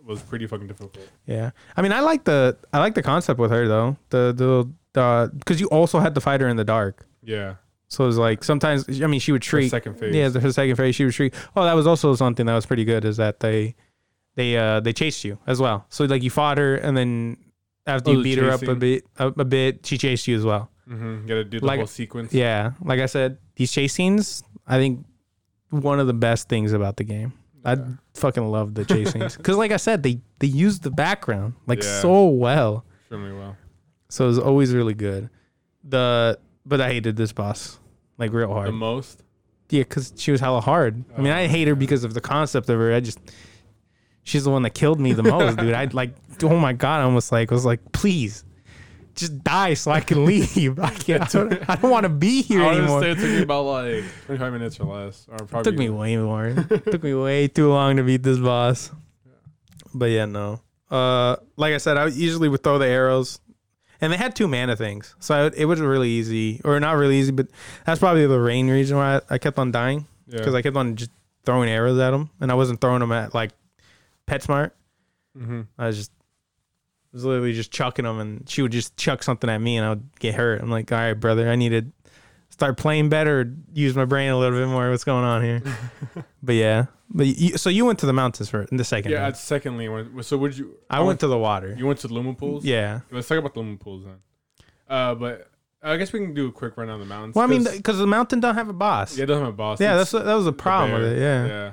was pretty fucking difficult. Yeah, I mean, I like the I like the concept with her though. The the the because you also had to fight her in the dark, Yeah, so it was like sometimes I mean she would for shriek. second phase. Yeah, the her second phase she would shriek. Oh, that was also something that was pretty good is that they they uh they chased you as well. So like you fought her and then after Oh, you beat her up a bit a, a bit, she chased you as well. Mm-hmm. Got to do the Like- whole sequence. Yeah, like I said, these chase scenes I think one of the best things about the game. I fucking love the chase scenes because like I said, they they use the background like Yeah. so well. extremely well. So it was always really good. The but I hated this boss like real hard. The most. yeah, because she was hella hard. I mean, I Oh, hate her because of the concept of her. I just she's the one that killed me the most, dude. I'd like oh my god, I almost like was like please. Just die so I can leave. I can't. I don't, I don't want to be here I anymore. say it took me about like 25 minutes or less, or It took me way more. It took me way too long to beat this boss. But yeah, no. Uh, like I said, I usually would throw the arrows, and they had two mana things, so I, it was really easy, or not really easy, but that's probably the main reason why I, I kept on dying Yeah. because I kept on just throwing arrows at them, and I wasn't throwing them at like PetSmart. mm-hmm. I was just was literally just chucking them, and she would just chuck something at me, and I would get hurt. I'm like, all right, brother, I need to start playing better, use my brain a little bit more. What's going on here? but yeah, but you, so you went to the mountains for in the second. Yeah. At secondly, so would you? I went to the water. You went to the Luma pools. Yeah. Let's talk about the Luma pools then. Uh, but I guess we can do a quick run on the mountains. Well, I mean, because the mountain don't have a boss. yeah, it doesn't have a boss. Yeah, that's that was a problem with it. Yeah. Yeah.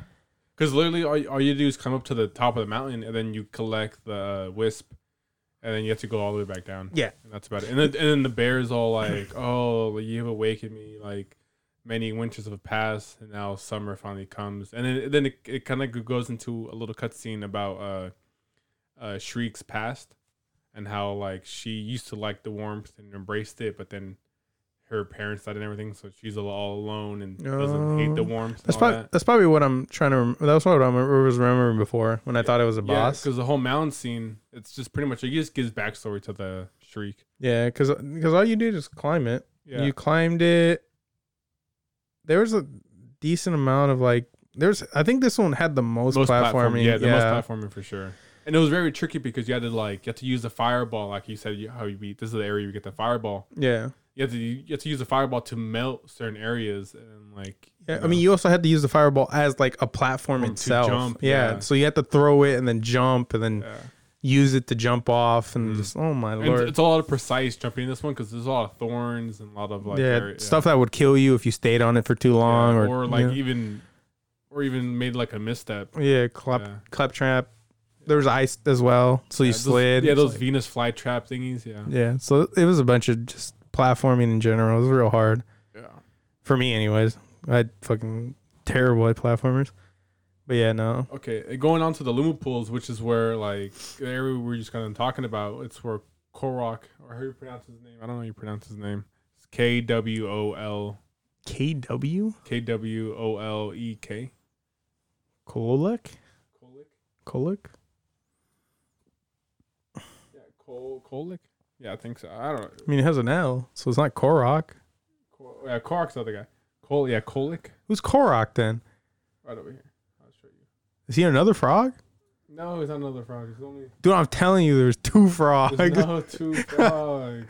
Because literally, all, all you do is come up to the top of the mountain, and then you collect the uh, wisp, and then you have to go all the way back down. Yeah. And that's about it. And then, and then the bear's all like, "Oh, you have awakened me. Like many winters have passed, and now summer finally comes." And then then it, it kind of goes into a little cutscene about uh uh, Shriek's past and how like she used to like the warmth and embraced it, but then her parents died and everything, so she's all- alone and doesn't hate the Oh. warmth. That's probably that. that's probably what I'm trying to. Rem- that's what I remember, was remembering before when I thought it was a Yeah, boss. because the whole mountain scene, it's just pretty much it just gives backstory to the Shriek. Yeah, because all you did is climb it. Yeah, You climbed it. There was a decent amount of like. There's. I think this one had the most, most platforming. platform, yeah, the yeah. most platforming for sure. And it was very tricky because you had to like you had to use the fireball, like you said, you, how you beat. This is the area you get the fireball. yeah. You have to you have to use the fireball to melt certain areas and like. Yeah, I mean, you also had to use the fireball as like a platform to itself. jump, yeah. yeah. so you had to throw it and then jump and then Yeah. use it to jump off and Mhm. just oh my And lord, it's a lot of precise jumping in this one because there's a lot of thorns and a lot of like yeah, stuff that would kill you if you stayed on it for too long or, or like even or even made like a misstep. yeah clap clap trap. There was ice as well, so you Yeah, those- slid. yeah, those like- Venus flytrap thingies. Yeah. yeah. So it was a bunch of just platforming in general. Was real hard Yeah. for me, anyways. I fucking terrible at platformers, but yeah, no. Okay, uh, going on to the Luma pools, which is where like the area we were just kind of talking about. It's where Korok, or how you pronounce his name? I don't know how you pronounce his name. It's K W O L KW K W O L E K. Kolek Kolik. Kolek. Yeah, Kol Kolik. Yeah, I think so. I don't know. I mean, it has an L, so it's not Korok. Ko- Yeah, Korok's the other guy. Kol. Yeah, Kolik. Who's Korok then? Right over here. I'll show you. Is he another frog? No, he's not another frog. He's only. Dude, I'm telling you, there's two frogs. There's no two frogs.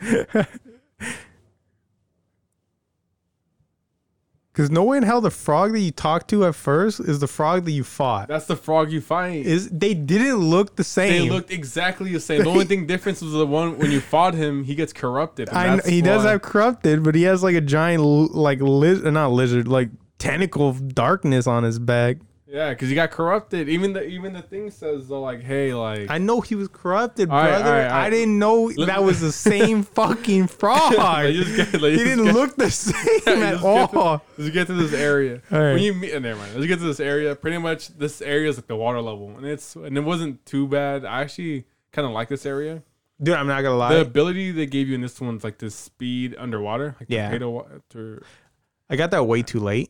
Because no way in hell the frog that you talked to at first is the frog that you fought. That's the frog you find. Is they didn't look the same. They looked exactly the same. The only thing difference was the one when you fought him, he gets corrupted. and I he does have corrupted, but he has like a giant like liz- not lizard like tentacle darkness on his back. Yeah, because he got corrupted. Even the even the thing says though, like, hey, like, I know he was corrupted, All right, brother. all right, all I didn't know Let- that was the same fucking frog. Get- he didn't get- look the same at get to- all. let's get to this area. All right. When you meet, oh, never mind. Let's get to this area. Pretty much, this area is like the water level, and it's and it wasn't too bad. I actually kind of like this area. Dude, I'm not gonna lie. The ability they gave you in this one's like this speed underwater, like Yeah. wa- to I got that way too late.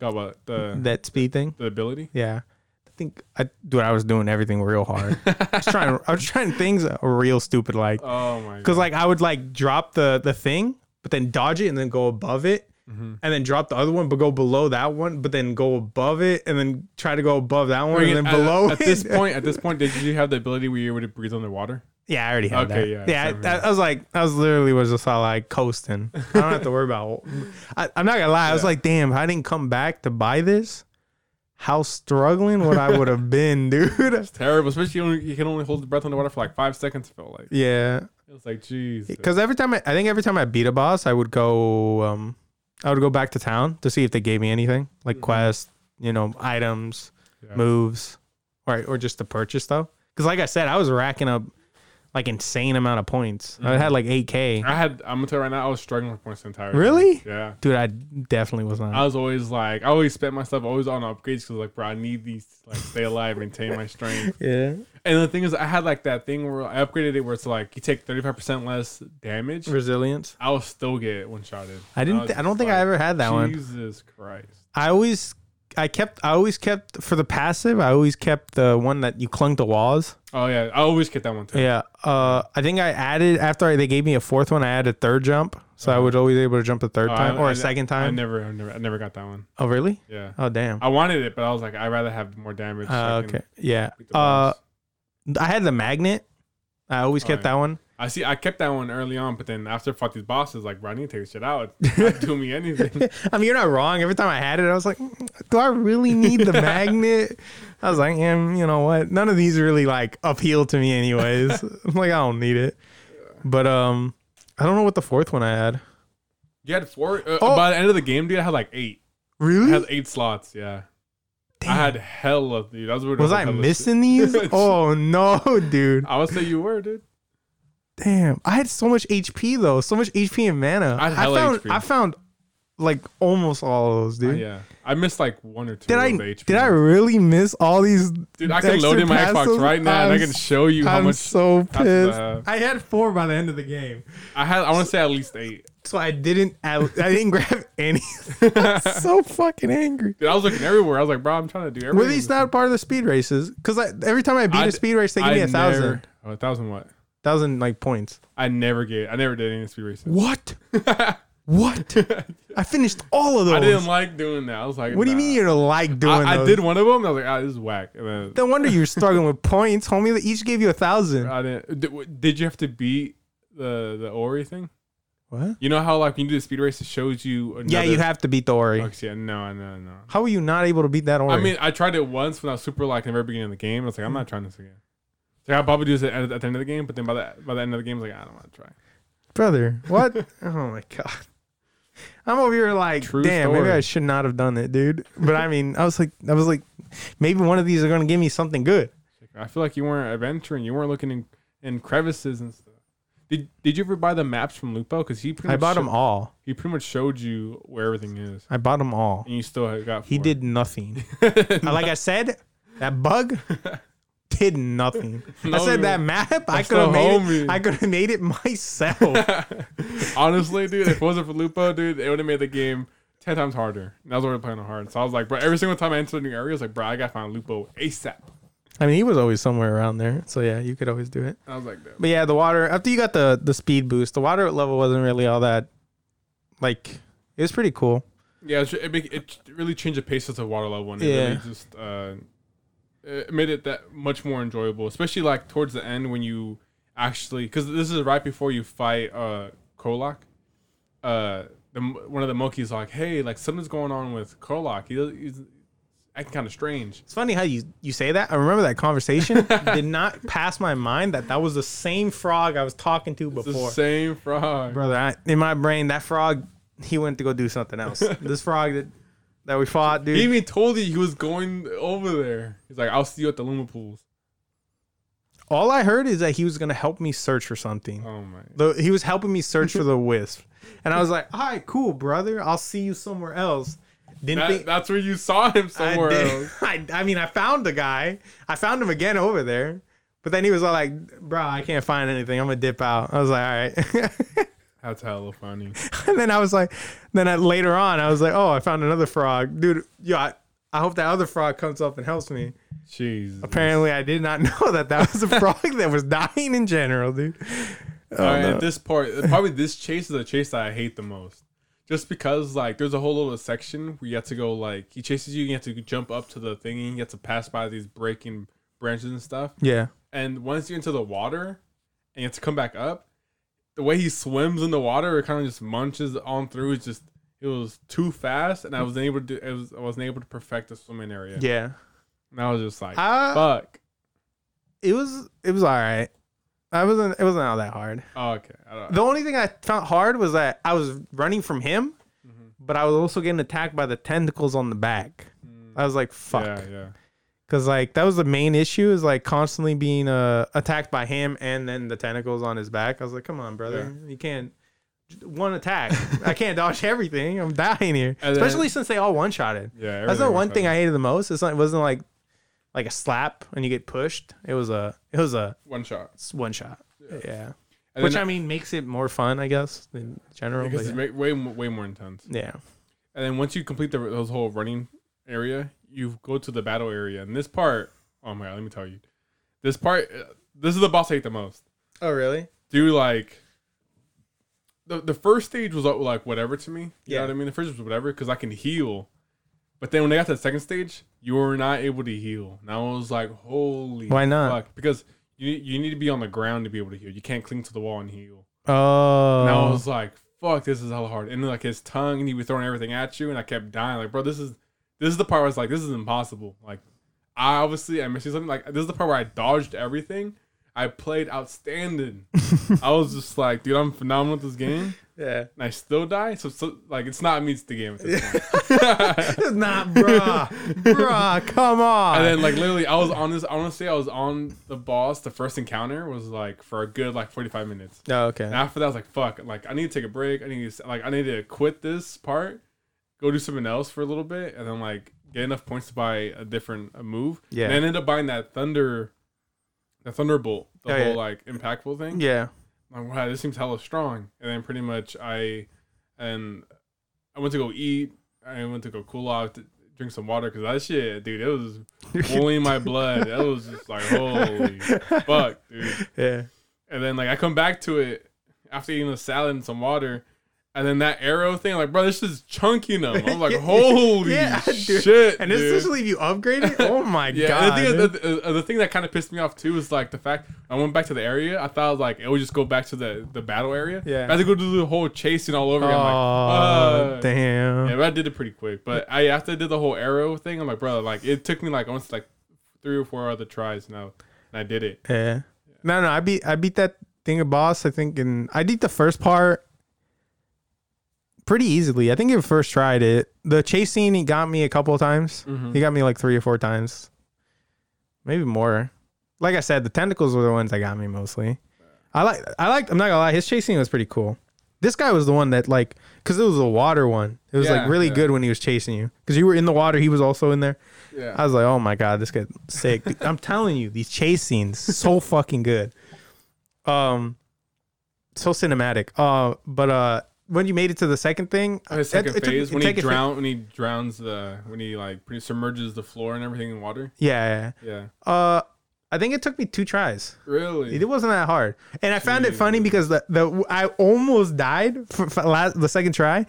Got what the That speed thing. the ability. Yeah. I think I dude, I was doing everything real hard. I was trying I was trying things real stupid like Oh my cuz like I would like drop the the thing but then dodge it and then go above it Mm-hmm. and then drop the other one but go below that one but then go above it and then try to go above that one and then at, below at it. this point, at this point, did you have the ability where you were able to breathe underwater? Yeah, I already had Okay, that. yeah, Yeah, same I. I was like, I was literally was just all like coasting. I don't have to worry about. I, I'm not gonna lie. I was Yeah. like, damn, if I didn't come back to buy this, how struggling would I would have been, dude? That's terrible, especially when you can only hold the breath underwater for like five seconds. It felt like yeah, it was like, jeez. because every time I, I think every time I beat a boss, I would go, um, I would go back to town to see if they gave me anything like Mhm. quests, you know, items, Yeah. moves, or or just to purchase though. Because like I said, I was racking up like insane amount of points. I Mhm. had like 8k. I had. I'm gonna tell you right now. I was struggling with points the entire. time. Really? Yeah. Dude, I definitely was not. I was always like, I always spent my stuff always on upgrades because like, bro, I need these to, like stay alive, maintain my strength. yeah. And the thing is, I had like that thing where I upgraded it where it's like you take 35 percent less damage. Resilience. I will still get one shotted. I didn't. was Th- I don't think I ever had that one. Jesus Christ. I always, I kept. I always kept for the passive. I always kept the one that you clung to walls. Oh yeah, I always get that one too. Yeah. Uh, I think I added after I, they gave me a fourth one. I added a third jump, so I Uh-huh. was always able to jump a third Oh, time I- or I- a second I time. never, I never, I never got that one. oh really? Yeah. Oh damn. I wanted it, but I was like, I'd rather have more damage. so I Uh, can okay. Yeah. beat the Uh, boss. I had the magnet. I always Oh, kept yeah. that one. I see. I kept that one early on, but then after I fought these bosses, like, bro, I need to take shit out. Not doing me anything. I mean, you're not wrong. Every time I had it, I was like, "Mm, do I really need the magnet? I was like, yeah, you know what? None of these really like appeal to me, anyways. I'm like, I don't need it. But um, I don't know what the fourth one I had. You had four. Uh, Oh. By the end of the game, dude, I had like eight. Really? I had eight slots. Yeah. I had hella, dude. That was. Was I hella shit. missing these? oh no, dude! I would say you were, dude. Damn, I had so much HP though, so much HP and mana. I had I found, HP. I found like almost all of those, dude. Uh, yeah, I missed like one or two. Did I of the HP did I really miss all these? Dude, I can extra load in my passes? Xbox right now, and I I'm can show you how I'm much so passes I pissed. have. I had four by the end of the game, I had. I want to say at least eight. so I didn't. I, I didn't grab any. I'm so fucking angry. Dude, I was looking everywhere. I was like, bro, I'm trying to do everything. Were these not part of the speed races? Because every time I beat I a d- speed race, they give me I a thousand, never- Oh, a thousand what? Thousand like points. I never get. I never did any speed races. What? what? I finished all of those. I didn't like doing that. I was like, what do you nah. mean you don't like doing I, I did one of them. I was like, ah, this is whack. And then No wonder you're struggling with points, homie. They each gave you a thousand. I didn't. Did, did you have to beat the the Ori thing? What? You know how like when you do the speed race, it shows you. Another, Yeah, you have to beat the Ori. Okay, yeah, no, no, no. How were you not able to beat that Ori? I mean, I tried it once when I was super like in the very beginning of the game. I was like, I'm not trying this again. So I'll probably do this at, at the end of the game, but then by the by the end of the game, like, ah, I don't want to try. brother, what? oh my god. I'm over here like, True damn, maybe. I should not have done it, dude. But I mean, I was like, I was like, maybe one of these are gonna give me something good. I feel like you weren't adventuring. You weren't looking in, in crevices and stuff. Did Did you ever buy the maps from Lupo? Because he pretty I much bought sho- them all. He pretty much showed you where everything is, I bought them all. and you still got. He four. did nothing. like I said, that bug did nothing. I said that map, I could have made homie. it. I could have made it myself. Honestly, dude, if it wasn't for Lupo, dude, it would have made the game ten times harder. And that was what were playing on hard. So I was like, bro, every single time I entered a new area, I was like, bro, I gotta find Lupo ASAP. I mean, he was always somewhere around there, so yeah, you could always do it. I was like, damn. But yeah, the water after you got the the speed boost, the water level wasn't really all that. Like, it was pretty cool. Yeah, it, it, it really changed the pace of the water level, and it Yeah. really just uh, it made it that much more enjoyable, especially like towards the end when you actually because this is right before you fight uh Kwolok. Uh, the one of the monkeys like, hey, like something's going on with Kwolok. He he's acting kind of strange. It's funny how you you say that. I remember that conversation. did not pass my mind that that was the same frog I was talking to It's the before. same frog. Brother, I, in my brain, that frog, he went to go do something else. this frog that that we fought, dude. He even told you he was going over there. He's like, I'll see you at the Luma pools. all I heard is that he was gonna help me search for something. Oh my. The, he was helping me search for the wisp, and I was like, "All right, cool, brother. I'll see you somewhere else." Didn't That, think that's where you saw him somewhere I, did- else. I, I mean, I found the guy. I found him again over there, but then he was all like, "Bro, I can't find anything. I'm gonna dip out." I was like, "All right." That's hella funny. and then I was like, then I, later on, I was like, "Oh, I found another frog, dude. Yeah, I, I hope that other frog comes up and helps me." Jeez. Apparently, I did not know that that was a frog that was dying in general, dude. Oh, Alright, no. At this part, uh, probably this chase is the chase that I hate the most. Just because like there's a whole little section where you have to go like he chases you, you have to jump up to the thingy, you have to pass by these breaking branches and stuff. Yeah. And once you're into the water and you have to come back up, the way he swims in the water, it kind of just munches on through. It's just it was too fast, and I wasn't able to. Do, it was I wasn't able to perfect the swimming area. Yeah. And I was just like, Uh, fuck. it was it was all right. I wasn't it wasn't all that hard. Oh, okay. I don't, The only thing I found hard was that I was running from him, Mhm. but I was also getting attacked by the tentacles on the back. I was like, fuck. Yeah, yeah. Cause like that was the main issue is like constantly being uh attacked by him and then the tentacles on his back. I was like, come on, brother, you can't one attack. I can't dodge everything. I'm dying here, then- especially since they all one shotted. Yeah. That's the one thing. I hated the most. It's not, it wasn't like like a slap and you get pushed. It was a it was a one shot. one shot. Yeah, And which then- I mean makes it more fun, I guess, in general. because it's way way more intense. yeah. And then once you complete the those whole running area, you go to the battle area. And this part, oh my god, let me tell you, this part, uh, this is the boss I hate the most. Oh really? Do like, the the first stage was uh, like whatever to me. You Yeah. know what I mean? The first was whatever because I can heal. But then when they got to the second stage, you were not able to heal. And I was like, holy Why not? fuck. Because you you need to be on the ground to be able to heal. You can't cling to the wall and heal. Oh. And I was like, fuck, this is hella hard. And then like his tongue and he was throwing everything at you and I kept dying. Like, bro, this is this is the part where I was like, this is impossible. Like I obviously I'm missing something. Like this is the part where I dodged everything. I played outstanding. I was just like, dude, I'm phenomenal at this game. yeah. And I still die. So, so like it's not me, it's the game at this point. It's not, bruh. bruh, come on. And then like literally I was on this I wanna say I was on the boss, the first encounter was like for a good like forty five minutes. oh, okay. And after that, I was like, "Fuck!" Like, I need to take a break. I need to like, I need to quit this part go do something else for a little bit, and then like get enough points to buy a different a move. Yeah. And I ended up buying that thunder, that thunderbolt, the Oh, whole yeah. like impactful thing. Yeah. I'm like, wow, this seems hella strong. And then pretty much I, and I went to go eat. I went to go cool off, to drink some water because that shit, dude, it was boiling my blood. That was just like holy fuck, dude. Yeah. And then like I come back to it after eating a salad and some water. And then that arrow thing, like, bro, this is chunking them. I'm like, holy Yeah, dude. shit. And especially if you upgrade it. Oh my Yeah, god. and the, thing, the, the, the thing that kind of pissed me off too is like the fact I went back to the area. I thought like it would just go back to the, the battle area. Yeah. I had to go do the whole chasing all over again. I'm oh like, damn. Yeah, but I did it pretty quick. But I after I did the whole arrow thing, I'm like, bro, like it took me like almost like three or four other tries now, and I did it. Yeah. No, no, I beat I beat that thing of boss. I think, and I did the first part pretty easily. I think if first tried it, the chase scene he got me a couple of times. Mhm. He got me like three or four times, maybe more. Like I said, the tentacles were the ones that got me mostly. I like I liked. I'm not gonna lie, his chase scene was pretty cool. This guy was the one that like, cause it was a water one. It was Yeah, like really yeah. good when he was chasing you, cause you were in the water. He was also in there. Yeah. I was like, oh my god, this guy's sick. I'm telling you, these chase scenes so fucking good. Um, so cinematic. Uh, but uh, when you made it to the second thing, his second it- it took- phase when he take a fa- drown when he drowns the when he like pretty submerges the floor and everything in water. Yeah, Yeah. yeah. Uh, I think it took me two tries. Really. It wasn't that hard, and I found it funny because the the I almost died for, for last, the second try,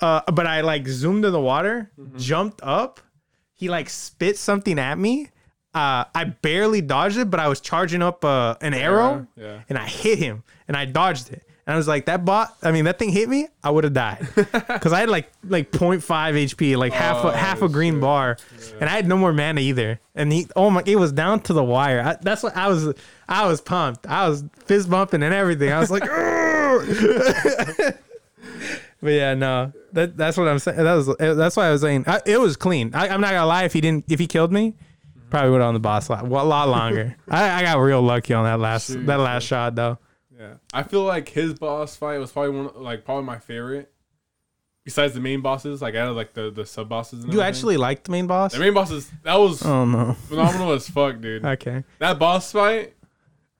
uh, but I like zoomed in the water, Mm-hmm. jumped up, he like spit something at me. Uh, I barely dodged it, but I was charging up uh, an arrow, Yeah. and I hit him, and I dodged it. And I was like, that bot. I mean, that thing hit me. I would have died because I had like like 0.5 HP, like half a, Oh, half a green bar, and I had no more mana either. And he, oh my, it was down to the wire. I, that's what I was. I was pumped. I was fist bumping and everything. I was like, but yeah, no, that that's what I'm saying. That was eh, that's why I was saying I, it was clean. I, I'm not gonna lie. If he didn't, if he killed me, probably would have on the boss a lot, a lot longer. I, I got real lucky on that last Shoot, that last shot though. Yeah, I feel like his boss fight was probably one, like probably my favorite. Besides the main bosses, like out of like the the sub bosses. You actually liked the main boss? the main bosses that was Oh no. phenomenal as fuck, dude. Okay. That boss fight,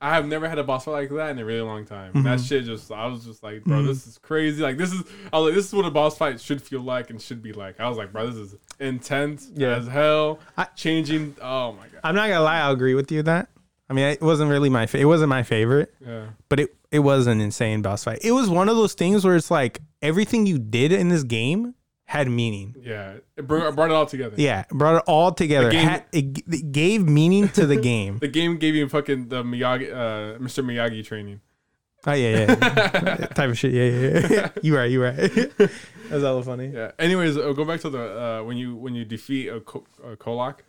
I have never had a boss fight like that in a really long time. Mm-hmm. That shit just, I was just like, bro, this is crazy. Like this is, I was like, this is what a boss fight should feel like and should be like. I was like, bro, this is intense Yeah. as hell. I- changing. Oh my god. I'm not gonna lie. I'll agree with you that. I mean, it wasn't really my fa- it wasn't my favorite, Yeah. but it it was an insane boss fight. It was one of those things where it's like everything you did in this game had meaning. Yeah. It brought, it brought it all together. Yeah, brought it all together. The game- Had- it, g- it gave meaning to the game. The game gave you fucking the Miyagi, uh, Mr. Miyagi training. Oh yeah, yeah, type of shit. Yeah, yeah, yeah. you right, you right. That's hella funny. Yeah. Anyways, uh, go back to the uh, when you when you defeat a, Ko- a Kolak.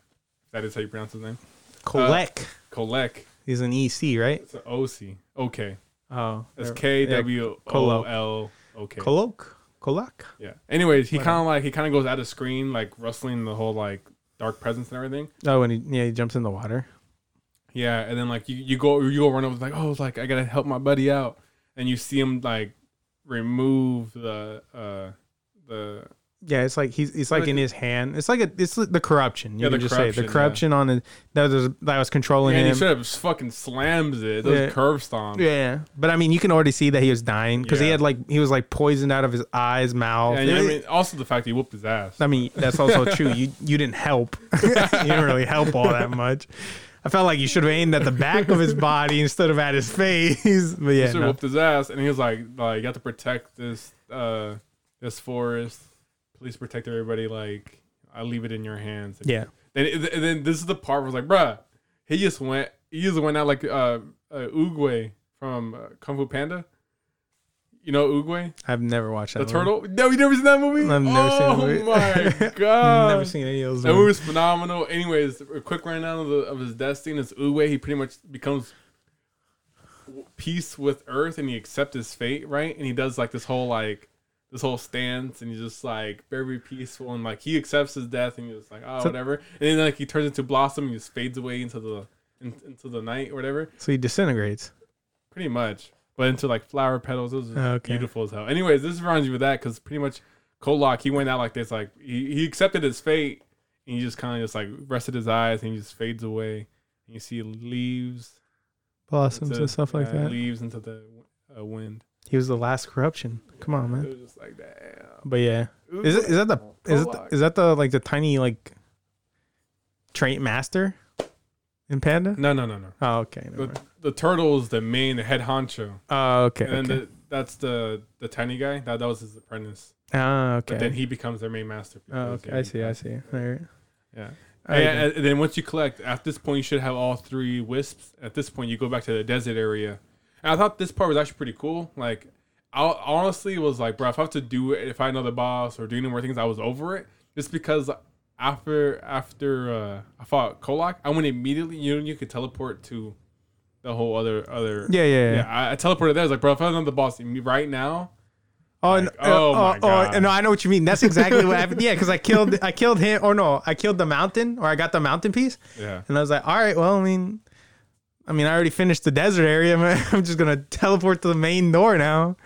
That is how you pronounce his name. Kolek. Kolek. He's an EC, right? It's an OC. Okay. Oh, That's yeah. K W O L O K. Kolok. Kolak. Yeah. Anyways, he kind of like he kind of goes out of screen, like rustling the whole like dark presence and everything. Oh, when he yeah he jumps in the water. Yeah, and then like you, you go you go run over like oh like I gotta help my buddy out, and you see him like remove the uh the Yeah, it's like he's it's like Like- in his hand. It's like a it's like the corruption. You Yeah, can the just say the corruption, corruption on it that was that was controlling and he him. straight up fucking slams it. Those Yeah. curve stomp. Yeah, but I mean, you can already see that he was dying because he had like he was like poisoned out of his eyes, mouth. And I mean, also the fact he whooped his ass. I mean, that's also true. You you didn't help. you didn't really help all that much. I felt like you should have aimed at the back of his body instead of at his face. But He yeah, straight no. whooped his ass, and he was like, like you got to protect this uh this forest. Please protect everybody. Like I leave it in your hands. yeah, Then, and then this is the part where it's like, bruh, he just went, he just went out like uh, uh from uh, Kung Fu Panda. You know Oogway, I've never watched the that. movie. The turtle. No, you never seen that movie? I've never seen oh the movie. my god, never seen any of those. That movie was phenomenal. Anyways, a quick rundown of, the, of his death scene is Oogway. He pretty much becomes peace with Earth, and he accepts his fate, right? And he does like this whole like this whole stance, and he's just like very peaceful, and like he accepts his death, and he's like oh So- whatever. And then like he turns into Blossom, and just fades away into the in, into the night or whatever. So he disintegrates. Pretty much, but into like flower petals. It was Okay. beautiful as hell. Anyways, this reminds you of that because pretty much Kwolok, he went out like this, like he, he accepted his fate, and he just kind of just like rested his eyes, and he just fades away. And you see leaves, Blossoms into- and stuff like yeah, that. leaves into the uh, wind. He was the last corruption. Come on, It man. was just like damn. But yeah, It is it is that the is it Kwolok. is that the like the tiny like trait master in Panda? No, no, no, no. Oh, okay. never The, mind. the turtle is the main, the head honcho, Oh, okay. and then okay. the, that's the the tiny guy. That that was his apprentice. Ah, okay. But then he becomes their main master. oh, because, okay. I he see. I see. All right. Yeah. All right, and, and then once you collect, at this point, you should have all three wisps. At this point, you go back to the desert area. And I thought this part was actually pretty cool. Like, I honestly was like, bro, if I have to do it, if I know the boss or do any more things, I was over it. Just because after after uh, I fought Kwolok, I went immediately. You know, you could teleport to the whole other other. Yeah, yeah, yeah. yeah. I, I teleported there. I was like, bro, if I know the boss right now, Oh, Like, oh uh, my oh, God. oh, no, I know what you mean. That's exactly what happened. Yeah, because I killed, I killed him, or no, I killed the mountain, or I got the mountain piece, yeah. and I was like, all right, well, I mean, I mean, I already finished the desert area. man. I'm just gonna teleport to the main door now.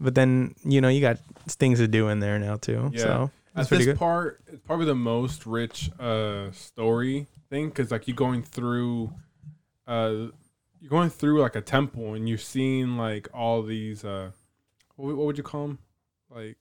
But then, you know, you got things to do in there now too. Yeah. So that's At this good. part, it's probably the most rich uh story thing because like you're going through, uh, you're going through like a temple and you're seeing like all these uh, what, what would you call them? Like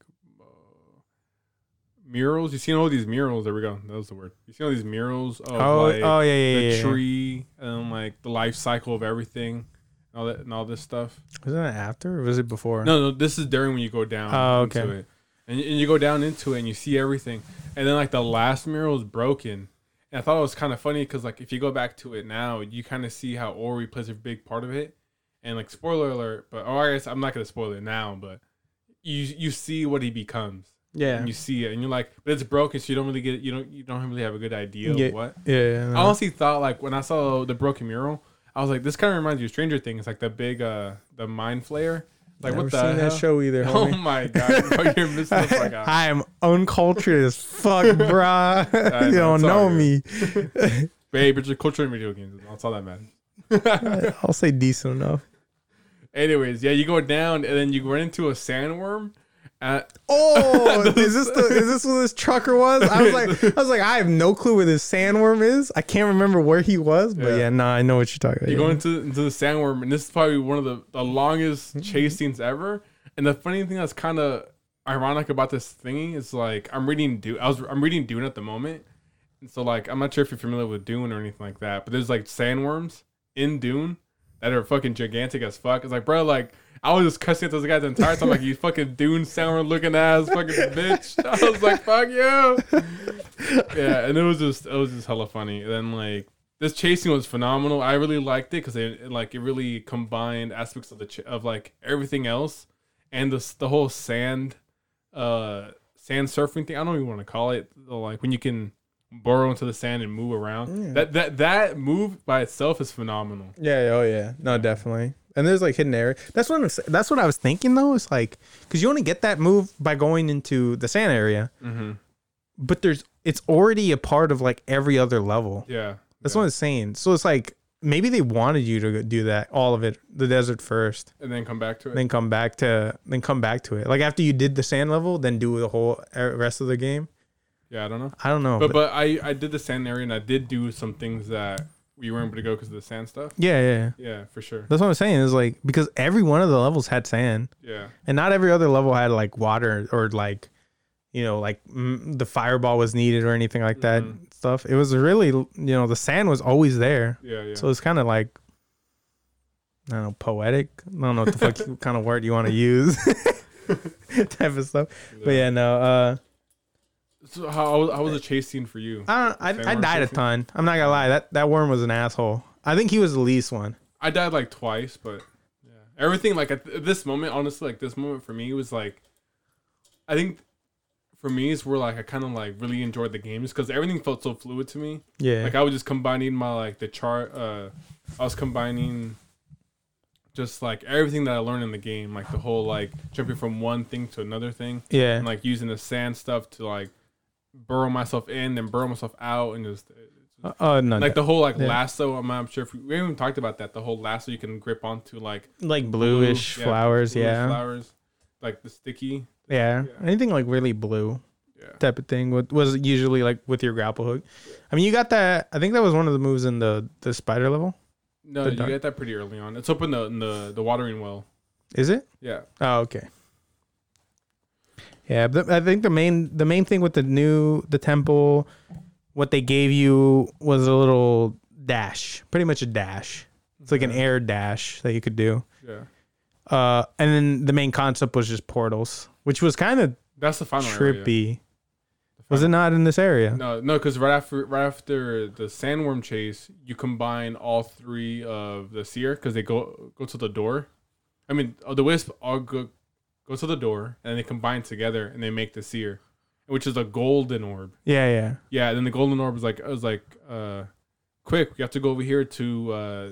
murals. You seen all these murals? There we go. That was the word. You see all these murals of oh, oh like oh yeah, yeah, the yeah. tree and like the life cycle of everything, and all that and all this stuff. Was that after or was it before? No, no, this is during when you go down Oh, into it. And, and you go down into it and you see everything. And then like the last mural is broken. And I thought it was kind of funny because like if you go back to it now, you kind of see how Ori plays a big part of it. And like spoiler alert, but oh, I guess I'm not gonna spoil it now, but you you see what he becomes. Yeah. And you see it and you're like, but it's broken, so you don't really get you don't you don't really have a good idea Yeah. of what. Yeah. I honestly thought like when I saw the broken mural, I was like, this kind of reminds you of Stranger Things, like the big uh the mind flayer. Like Never what the seen hell? that show either. Oh my god, bro, you're missing the fuck out. I am uncultured as fuck, bruh. I you don't know me. Babe, it's a culture in video games. That's all that matters. I'll say decent enough. Anyways, yeah, you go down and then you run into a sandworm. Uh, Oh, is this the is this what this trucker was? I was like, I was like, I have no clue where this sandworm is. I can't remember where he was, but Yeah. yeah, nah, I know what you're talking about. you yeah. go into into the sandworm, and this is probably one of the, the longest Mm-hmm. chase scenes ever. And the funny thing that's kind of ironic about this thingy is like I'm reading Dune. I was I'm reading Dune at the moment, and so like I'm not sure if you're familiar with Dune or anything like that, but there's like sandworms in Dune that are fucking gigantic as fuck. It's like, bro, like I was just cussing at those guys the entire time, like you fucking Dune sandworm looking ass fucking bitch. I was like, fuck you. yeah, and it was just it was just hella funny. And then like this chasing was phenomenal. I really liked it because it, like it really combined aspects of the ch- of like everything else and the the whole sand uh sand surfing thing. I don't even want to call it like when you can burrow into the sand and move around. Yeah. That that that move by itself is phenomenal. Yeah, oh yeah, no, definitely. And there's like hidden area. That's what I'm, that's what I was thinking though. It's like because you only get that move by going into the sand area, Mm-hmm. but there's it's already a part of like every other level. Yeah, That's yeah. what I'm saying. So it's like maybe they wanted you to do that, all of it, the desert first, and then come back to it. then come back to then come back to it. Like after you did the sand level, then do the whole uh, rest of the game. yeah, I don't know. I don't know, But but, but I I did the sand area and I did do some things that we weren't able to go because of the sand stuff. yeah, yeah, yeah. For sure. That's what I'm saying. Is like because every one of the levels had sand. Yeah, and not every other level had like water or like you know like mm, the fireball was needed or anything like that Mhm. stuff it was really you know the sand was always there yeah, yeah. so it's kind of like i don't know poetic i don't know what the fuck kind of word you want to use type of stuff but yeah no uh So how how was, the chase scene for you? i don't i, I died a ton. I'm not gonna lie that that worm was an asshole. I think he was the least one. I died like twice, but yeah, everything like at, th- this moment, honestly, like this moment for me was like, I think for me is where like I kind of like really enjoyed the game just because everything felt so fluid to me. yeah. Like I was just combining my like the chart. Uh, I was combining just like everything that I learned in the game, like the whole like jumping from one thing to another thing, yeah. And like using the sand stuff to like burrow myself in, then burrow myself out, and just Uh, oh no like the whole like Yeah. lasso. I'm not sure if we, we haven't even talked about that. The whole lasso you can grip onto like like blue- bluish yeah, flowers bluish yeah flowers. like the sticky. Yeah. Yeah. Anything like really blue Yeah. type of thing with, was usually like with your grapple hook. I mean, you got that. I think that was one of the moves in the the spider level. No, you get that pretty early on. It's up in the in the the watering well. Is it? Yeah. Oh, okay. Yeah, but I think the main the main thing with the new the temple, what they gave you was a little dash, pretty much a dash. It's like an air dash that you could do. Yeah. Uh, and then the main concept was just portals, which was kind of That's the final area. trippy. The Was it not in this area? No, no, because right after right after the sandworm chase, you combine all three of the Seir because they go go to the door. I mean, uh, the wisp all go go to the door and they combine together and they make the Seir, which is a golden orb. Yeah, yeah. Yeah, then the golden orb was like it was like uh, quick, we have to go over here to uh,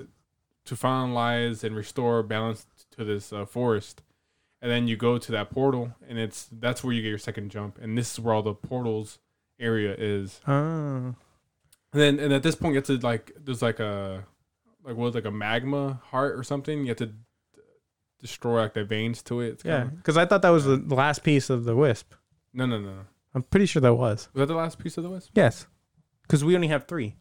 to finalize and restore balance to this uh, forest. And then you go to that portal, and it's that's where you get your second jump, and this is where all the portals area is. Oh. And then and at this point you have to like there's like a like what like a magma heart or something. You have to d- destroy like the veins to it. It's Yeah, kinda- because I thought that was the the last piece of the wisp. No, no, no, no. I'm pretty sure that was. Was that the last piece of the wisp? Yes, because we only have three.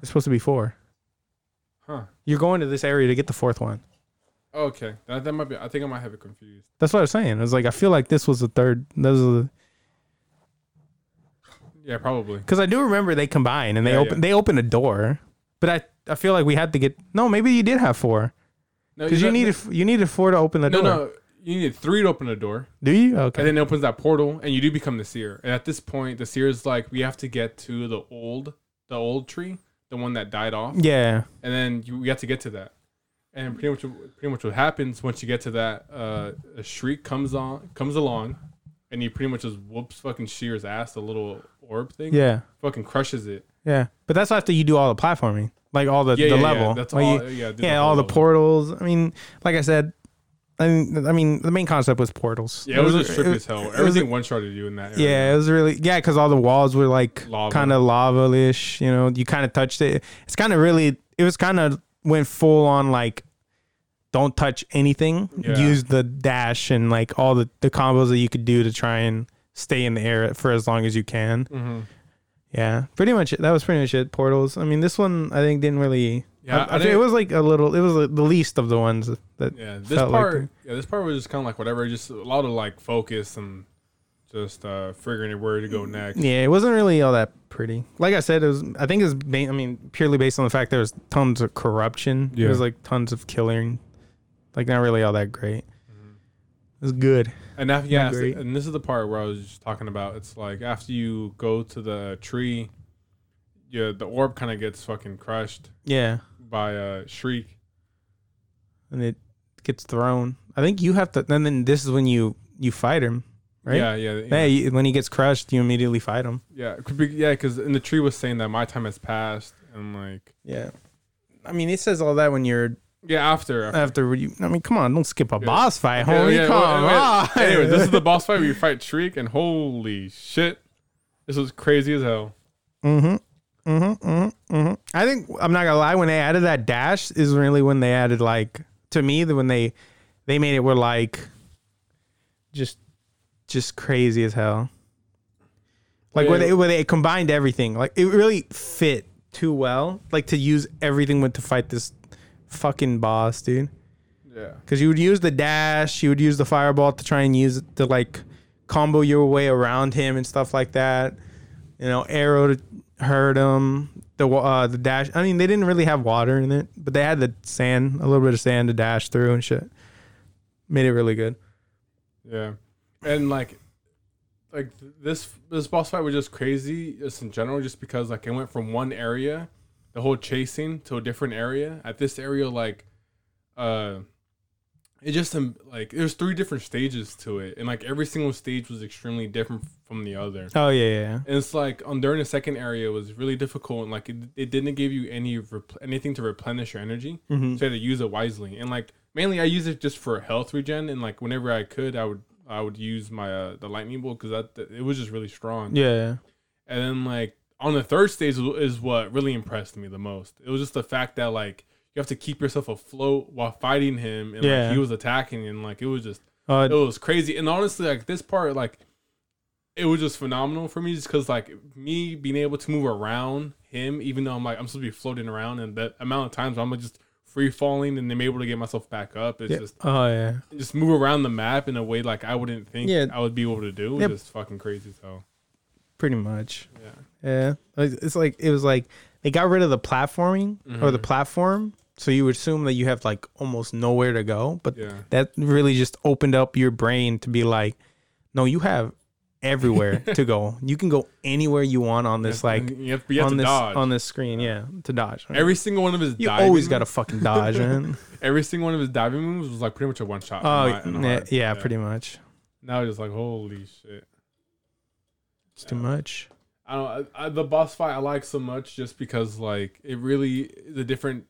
It's supposed to be four. Huh. You're going to this area to get the fourth one. Oh, okay. That, that might be. I think I might have it confused. That's what I was saying. I was like, I feel like this was the third. Those are the Yeah, probably. because I do remember they combine and they Yeah, open yeah. they open a door, but I I feel like we had to get no maybe you did have four No, because you no, needed you needed four to open the No, door. no. No you need three to open the door, Do you? Okay. and then it opens that portal, and you do become the Seir. And at this point, the Seir is like, we have to get to the old, the old tree, the one that died off. yeah. and then you we have to get to that. And pretty much, pretty much what happens once you get to that, uh, a shriek comes on, comes along, and he pretty much just whoops fucking Seir's ass, the little orb thing, Yeah. fucking crushes it. Yeah. But that's after you do all the platforming, like all the Yeah, the yeah, level. yeah. That's Like all. yeah, yeah, whole all the level. portals. I mean, like I said, I mean, I mean, the main concept was portals. Yeah, it was just it trippy was- as hell. Everything one shotted you in that. Area. Yeah, it was really yeah, because all the walls were like kind of lava-ish. You know, you kind of touched it. It's kind of really. It was kind of went full on like, don't touch anything. Yeah. Use the dash and like all the the combos that you could do to try and stay in the air for as long as you can. hmm Yeah, pretty much. It. That was pretty much it. Portals. I mean, this one I think didn't really. Yeah, I, I think it was like a little. It was like the least of the ones that. Yeah, this felt like part. the- yeah, this part was just kind of like whatever. Just a lot of like focus and just uh figuring out where to go next. Yeah, it wasn't really all that pretty. Like I said, it was. I think it was. Ba- I mean, purely based on the fact there was tons of corruption. Yeah. It was like tons of killing. Like not really all that great. It was good. And after, yeah, great. and this is the part where I was just talking about. It's like after you go to the tree, yeah, the orb kind of gets fucking crushed Yeah, by a shriek. and it gets thrown. I think you have to. And then this is when you you fight him, right? Yeah, yeah, yeah. Yeah. when he gets crushed, you immediately fight him. yeah, be, yeah. Because in the tree was saying that my time has passed, and like Yeah. I mean, it says all that when you're yeah, after. after. after you. I mean, come on, don't skip a Yeah. boss fight, homie. yeah, come well, on. Anyway, this is the boss fight where you fight Shriek, and holy shit, this was crazy as hell. Mm-hmm. Mm-hmm. Mm-hmm. mm-hmm. I think I'm not gonna lie. When they added that dash, is really when they added like to me the when they they made it were like just just crazy as hell. Like where Yeah. they where they combined everything. Like it really fit too well. Like to use everything went to fight this fucking boss, dude. Yeah, Because you would use the dash, you would use the fireball to try and use it to like combo your way around him and stuff like that. You know, arrow to hurt him. The uh, the dash. I mean, they didn't really have water in it, but they had the sand, a little bit of sand to dash through and shit. Made it really good. yeah, and like, like this this boss fight was just crazy, just in general, just because like it went from one area, the whole chasing, to a different area. At this area, like, uh. It just um, like there's three different stages to it, and like every single stage was extremely different from the other. Oh yeah, yeah. And it's like on during the second area was really difficult and like it, it didn't give you any rep- anything to replenish your energy. Mhm. So you had to use it wisely. And like mainly I use it just for health regen and like whenever I could I would I would use my uh, the lightning bolt because that it was just really strong. Yeah. And then like on the third stage is what really impressed me the most. It was just the fact that like you have to keep yourself afloat while fighting him, and Yeah. like he was attacking, and like it was just Uh, it was crazy. And honestly, like this part, like it was just phenomenal for me, just because like me being able to move around him, even though I'm like I'm supposed to be floating around, and that amount of times I'm just free falling, and I'm able to get myself back up. It's yeah. just oh yeah. just move around the map in a way like I wouldn't think Yeah. I would be able to do. It was just fucking crazy. So Pretty much. yeah, Yeah. It's like it was like they got rid of the platforming or the Mhm. platform, so you assume that you have like almost nowhere to go, but yeah, that really just opened up your brain to be like, no, you have everywhere to go. You can go anywhere you want on this like you have, you have on this dodge. on this screen, yeah, to dodge. every single one of his you always got to fucking dodge, man. every single one of his diving moves was like pretty much a one shot. Oh, my- yeah, yeah, pretty much. Now it's just like holy shit. It's too much. I don't. I, I, the boss fight I like so much just because like it really is a different.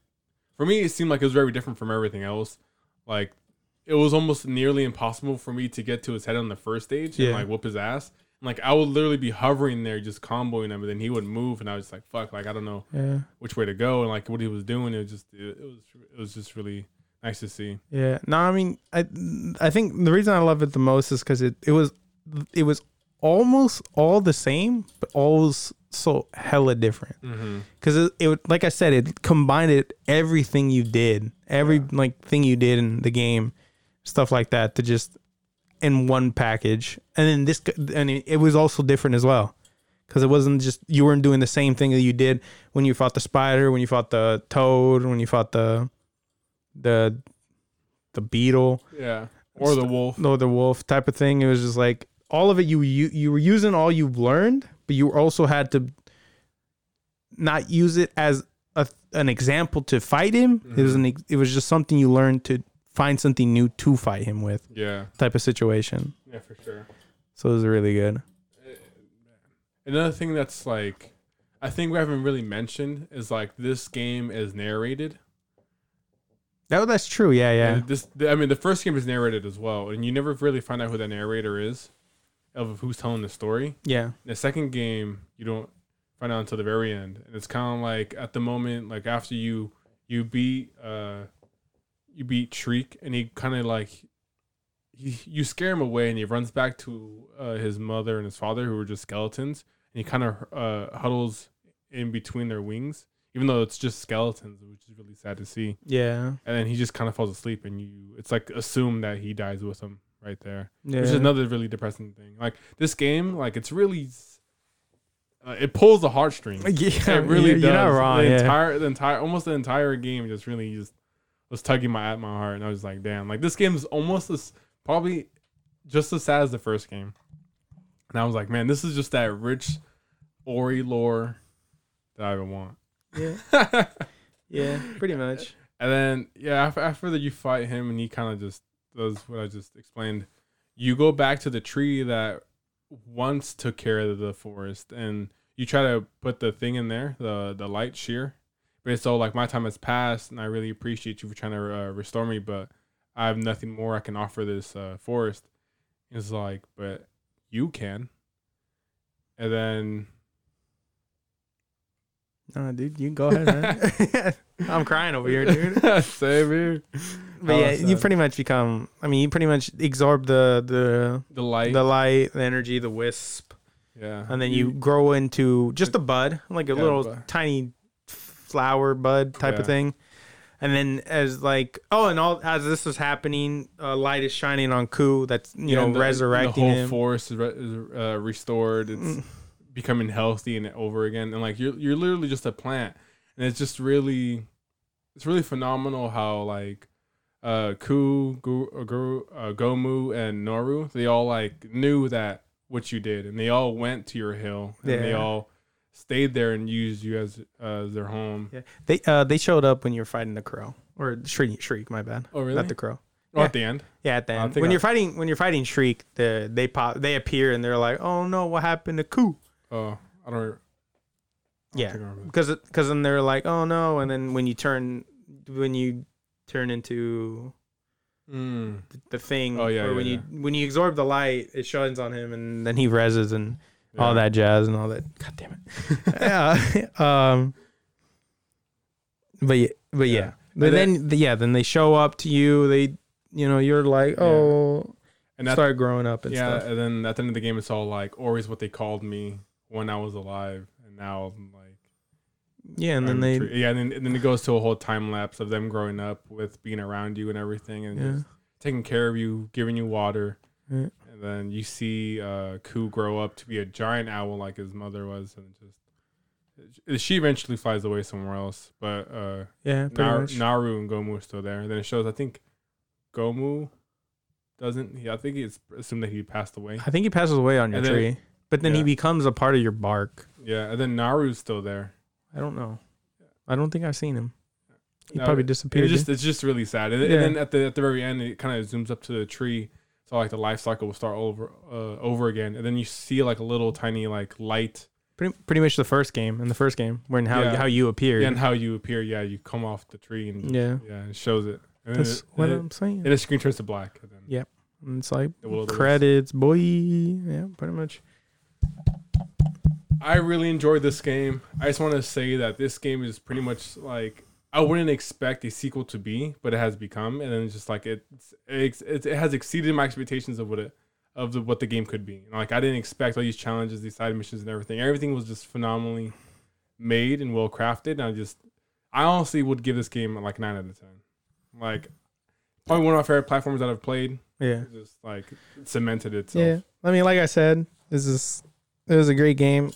For me, it seemed like it was very different from everything else. Like it was almost nearly impossible for me to get to his head on the first stage and like whoop his ass. And, like I would literally be hovering there, just comboing him, and then he would move, and I was like, "Fuck!" Like I don't know Yeah, which way to go, and like what he was doing. It was just it, it was it was just really nice to see. yeah. No, I mean, I I think the reason I love it the most is because it it was it was almost all the same, but always so hella different. Mm-hmm. because it, it would- like I said, it combined it everything you did, every Yeah. like thing you did in the game, stuff like that, to just in one package. And then this, and it, it was also different as well, because it wasn't just you weren't doing the same thing that you did when you fought the spider, when you fought the toad, when you fought the the the beetle, Yeah, or the wolf. no the wolf type of thing. It was just like all of it. You you you were using all you've learned, but you also had to not use it as a, an example to fight him. It was mm-hmm. an it was just something you learned to find something new to fight him with Yeah, type of situation. yeah, for sure. So it was really good. Eh, another thing that's like, I think we haven't really mentioned is like this game is narrated. Oh, that's true. Yeah, yeah. And This, I mean, the first game is narrated as well, and you never really find out who the narrator is, of who's telling the story. Yeah. The second game, you don't find out until the very end, and it's kind of like at the moment, like after you you beat uh you beat Shriek, and he kind of like he you scare him away, and he runs back to uh, his mother and his father, who were just skeletons, and he kind of uh, huddles in between their wings, even though it's just skeletons, which is really sad to see. Yeah. And then he just kind of falls asleep, and you it's like assume that he dies with him right there Yeah. which is another really depressing thing. Like this game, like it's really, uh, it pulls the heartstrings. yeah, it really you're, does. wrong. The yeah. entire, the entire, almost the entire game just really just was tugging my at my heart, and I was like, damn, like this game is almost as probably just as sad as the first game. And I was like, man, this is just that rich Ori lore that I would want. yeah. Yeah. Pretty much. And then yeah, after, after that you fight him and he kind of just does what I just explained. You go back to the tree that once took care of the forest, and you try to put the thing in there, the the light shear. But so like my time has passed, and I really appreciate you for trying to uh, restore me, but I have nothing more I can offer this uh, forest. It's like, but you can. And then No, dude, you go ahead, man. I'm crying over here, dude. same here. But yeah, you pretty much become. I mean, you pretty much absorb the the The light, the light, the energy, the wisp, yeah, and then you grow into just a bud, like a Yeah, little bud. tiny flower bud type Yeah. of thing. And then as like oh, and all as this is happening, uh, light is shining on Ku. That's you Yeah, know and the- resurrecting the whole him. forest is, re- is uh, restored. It's Mm. becoming healthy and over again. And like you're you're literally just a plant, and it's just really, it's really phenomenal how like, uh, Ku, Gu, uh, Guru, uh, Gomu, and Noru they all like knew that what you did, and they all went to your hill, and they all stayed there and used you as uh, their home. Yeah, they uh they showed up when you're fighting the crow or shriek. Shriek, my bad. Oh really? Not the crow. oh, at the end. Yeah, at the end. when I- you're fighting when you're fighting Shriek, the they pop they appear and they're like, "Oh no, what happened to Ku?" Oh, I don't. Yeah. think I remember. Because because then they're like, "Oh no," and then when you turn when you turn into Mm. the, the thing, Oh, yeah, or yeah, when yeah. you when you absorb the light, it shines on him, and then he reses and all that jazz and all that. God damn it. yeah. um. But yeah, but yeah. But And then, yeah, then they show up to you. They, you know, you're like, Yeah. oh, And that, start growing up and yeah, stuff. and then at the end of the game, it's all like Ori's what they called me when I was alive, and now I'm. Yeah, and then they, tre- yeah, and then, and then it goes to a whole time lapse of them growing up with being around you and everything, and yeah, just taking care of you, giving you water, Yeah. and then you see uh, Ku grow up to be a giant owl like his mother was, and just she eventually flies away somewhere else. But uh, yeah, Nar- Naru and Gomu are still there. And then it shows, I think, Gomu doesn't. He, I think it's assumed that he passed away. I think he passes away on your And then- tree, but then he becomes a part of your bark. Yeah, and then Naru's still there. I don't know. I don't think I've seen him. He No, probably It's disappeared. just it's just really sad. And, Yeah. and then at the at the very end, it kind of zooms up to the tree. So like the life cycle will start over uh, over again, and then you see like a little tiny like light. pretty, pretty much the first game. In the first game, when how Yeah. how you appeared. Yeah, and how you appear. Yeah, you come off the tree and yeah, yeah, it shows it. And that's then what it, I'm saying. and the screen turns to black. And then Yeah. And it's like the will of the wisp. credits, boy. Yeah, pretty much. I really enjoyed this game. I just want to say that this game is pretty much like I wouldn't expect a sequel to be, but it has become, and then it's just like it's, it's it, it has exceeded my expectations of what it of the what the game could be. Like I didn't expect all these challenges, these side missions, and everything. Everything was just phenomenally made and well crafted. And I just I honestly would give this game like nine out of ten. Like probably one of my favorite platforms that I've played. Yeah. Just like cemented itself. Yeah. I mean, like I said, this is it was a great game.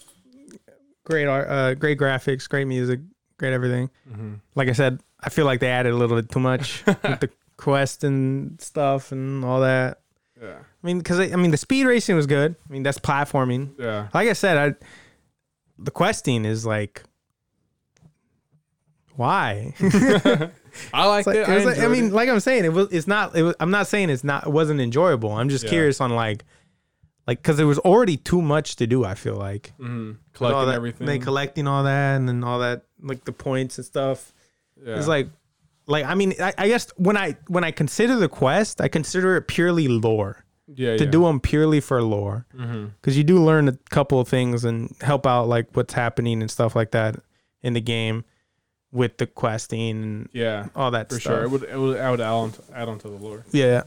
Great art, uh, great graphics, great music, great everything. hmm Like I said, I feel like they added a little bit too much with the quest and stuff and all that. Yeah. I mean, because I mean, the speed racing was good. I mean, that's platforming. Yeah. Like I said, I the questing is like, why? I like It's like- it. it was like- I, mean, like I'm saying, it was. It's not. It was, I'm not saying it's not. It wasn't enjoyable. I'm just Yeah. curious on like, like because there was already too much to do. I feel like Mhm. Collecting that- everything. They collecting all that and then all that like the points and stuff. yeah. It's like, like I mean, I, I guess when I when I consider the quest, I consider it purely lore. yeah, To yeah. do them purely for lore, because you do learn a couple of things and help out like what's happening and stuff like that in the game with the questing and Yeah, all that for stuff. sure. It would, it would, I would add on, to, add on to the lore. Yeah.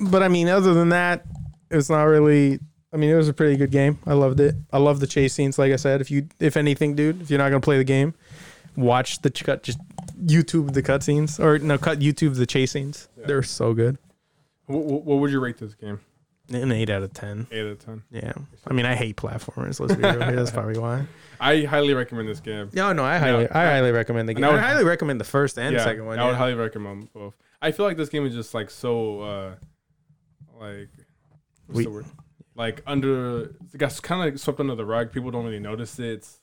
But I mean, other than that, it's not really. I mean, it was a pretty good game. I loved it. I love the chase scenes. Like I said, if you, if anything, dude, if you're not gonna play the game, watch the cut. Just YouTube the cutscenes, or no, cut YouTube the chase scenes. Yeah. They're so good. What, what would you rate this game? An eight out of ten. Eight out of ten. Yeah. I mean, I hate platformers. Let's be real. here. That's probably why. I highly recommend this game. No, no, I highly, I highly recommend the game. I I, would- highly recommend the first and yeah, second one. I would yeah. highly recommend both. I feel like this game is just like so, uh like, what's We- the word? Like under, it got kind of like swept under the rug. People don't really notice it. It's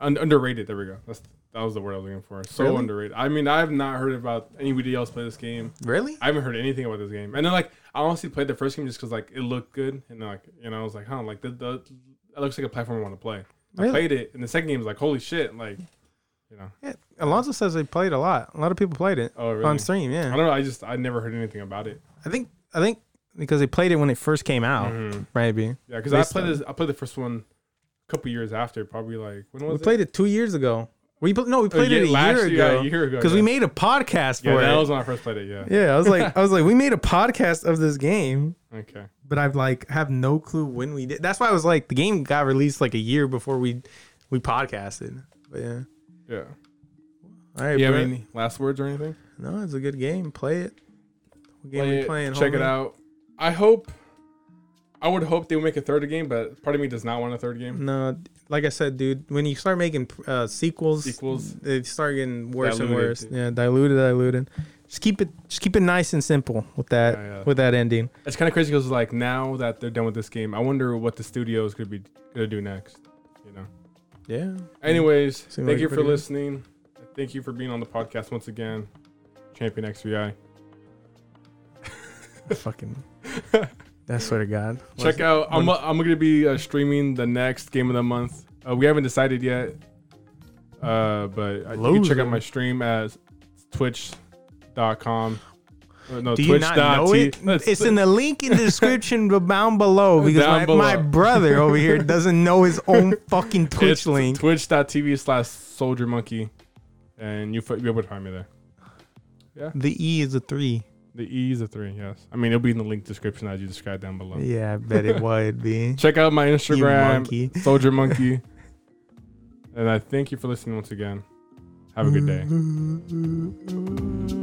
un- underrated. There we go. That's that was the word I was looking for. So Really? underrated. I mean, I have not heard about anybody else play this game. Really? I haven't heard anything about this game. And then like I honestly played the first game just because like it looked good and like you know I was like huh like the, the it looks like a platform I want to play. I played it and the second game was like holy shit like you know Yeah. Alonso says they played a lot. A lot of people played it oh really on stream. Yeah, I don't know I just I never heard anything about it. I think. I think because they played it when it first came out. Mhm. Maybe. Yeah, because I played this I played the first one a couple years after probably like when was We it? played it two years ago. We pl- no, we Oh, played yeah, it a last year ago. yeah, a year ago because yeah. we made a podcast yeah for that it. That was when I first played it yeah yeah, I was like, I was like, we made a podcast of this game, okay but I've like have no clue when we did. That's why I was like, the game got released like a year before we we podcasted. But yeah, yeah all right. you have any last words or anything No, it's a good game. Play it. What game Play we it, playing? check it out I hope I would hope they would make a third game but part of me does not want a third game No, like I said, dude, when you start making uh, sequels, Sequels. they start getting worse and worse. dude. Yeah, diluted, diluted. Just keep it, just keep it nice and simple with that, Yeah, yeah. with that ending. It's kind of crazy because like now that they're done with this game, I wonder what the studios could be gonna do next. You know. Yeah. Anyways, Seemed thank like you for good- listening. Thank you for being on the podcast once again, Champion XVI. fucking. I swear to God. Check out. I'm I'm gonna be uh, streaming the next game of the month. Uh, we haven't decided yet, uh, but uh, you can check out my stream at Twitch.com. Uh, no, Do you not know it? Twitch.t- It's in the link in the description down below because Down my, below. my brother over here doesn't know his own fucking Twitch it's link. Twitch.tv slash Soldier Monkey, and you you'll be able to find me there. Yeah. The E is a three. The E is a three. Yes. I mean, it'll be in the link description as you described down below. Yeah, I bet it would be. Check out my Instagram, monkey. Soldier Monkey. and I thank you for listening once again. Have a good day.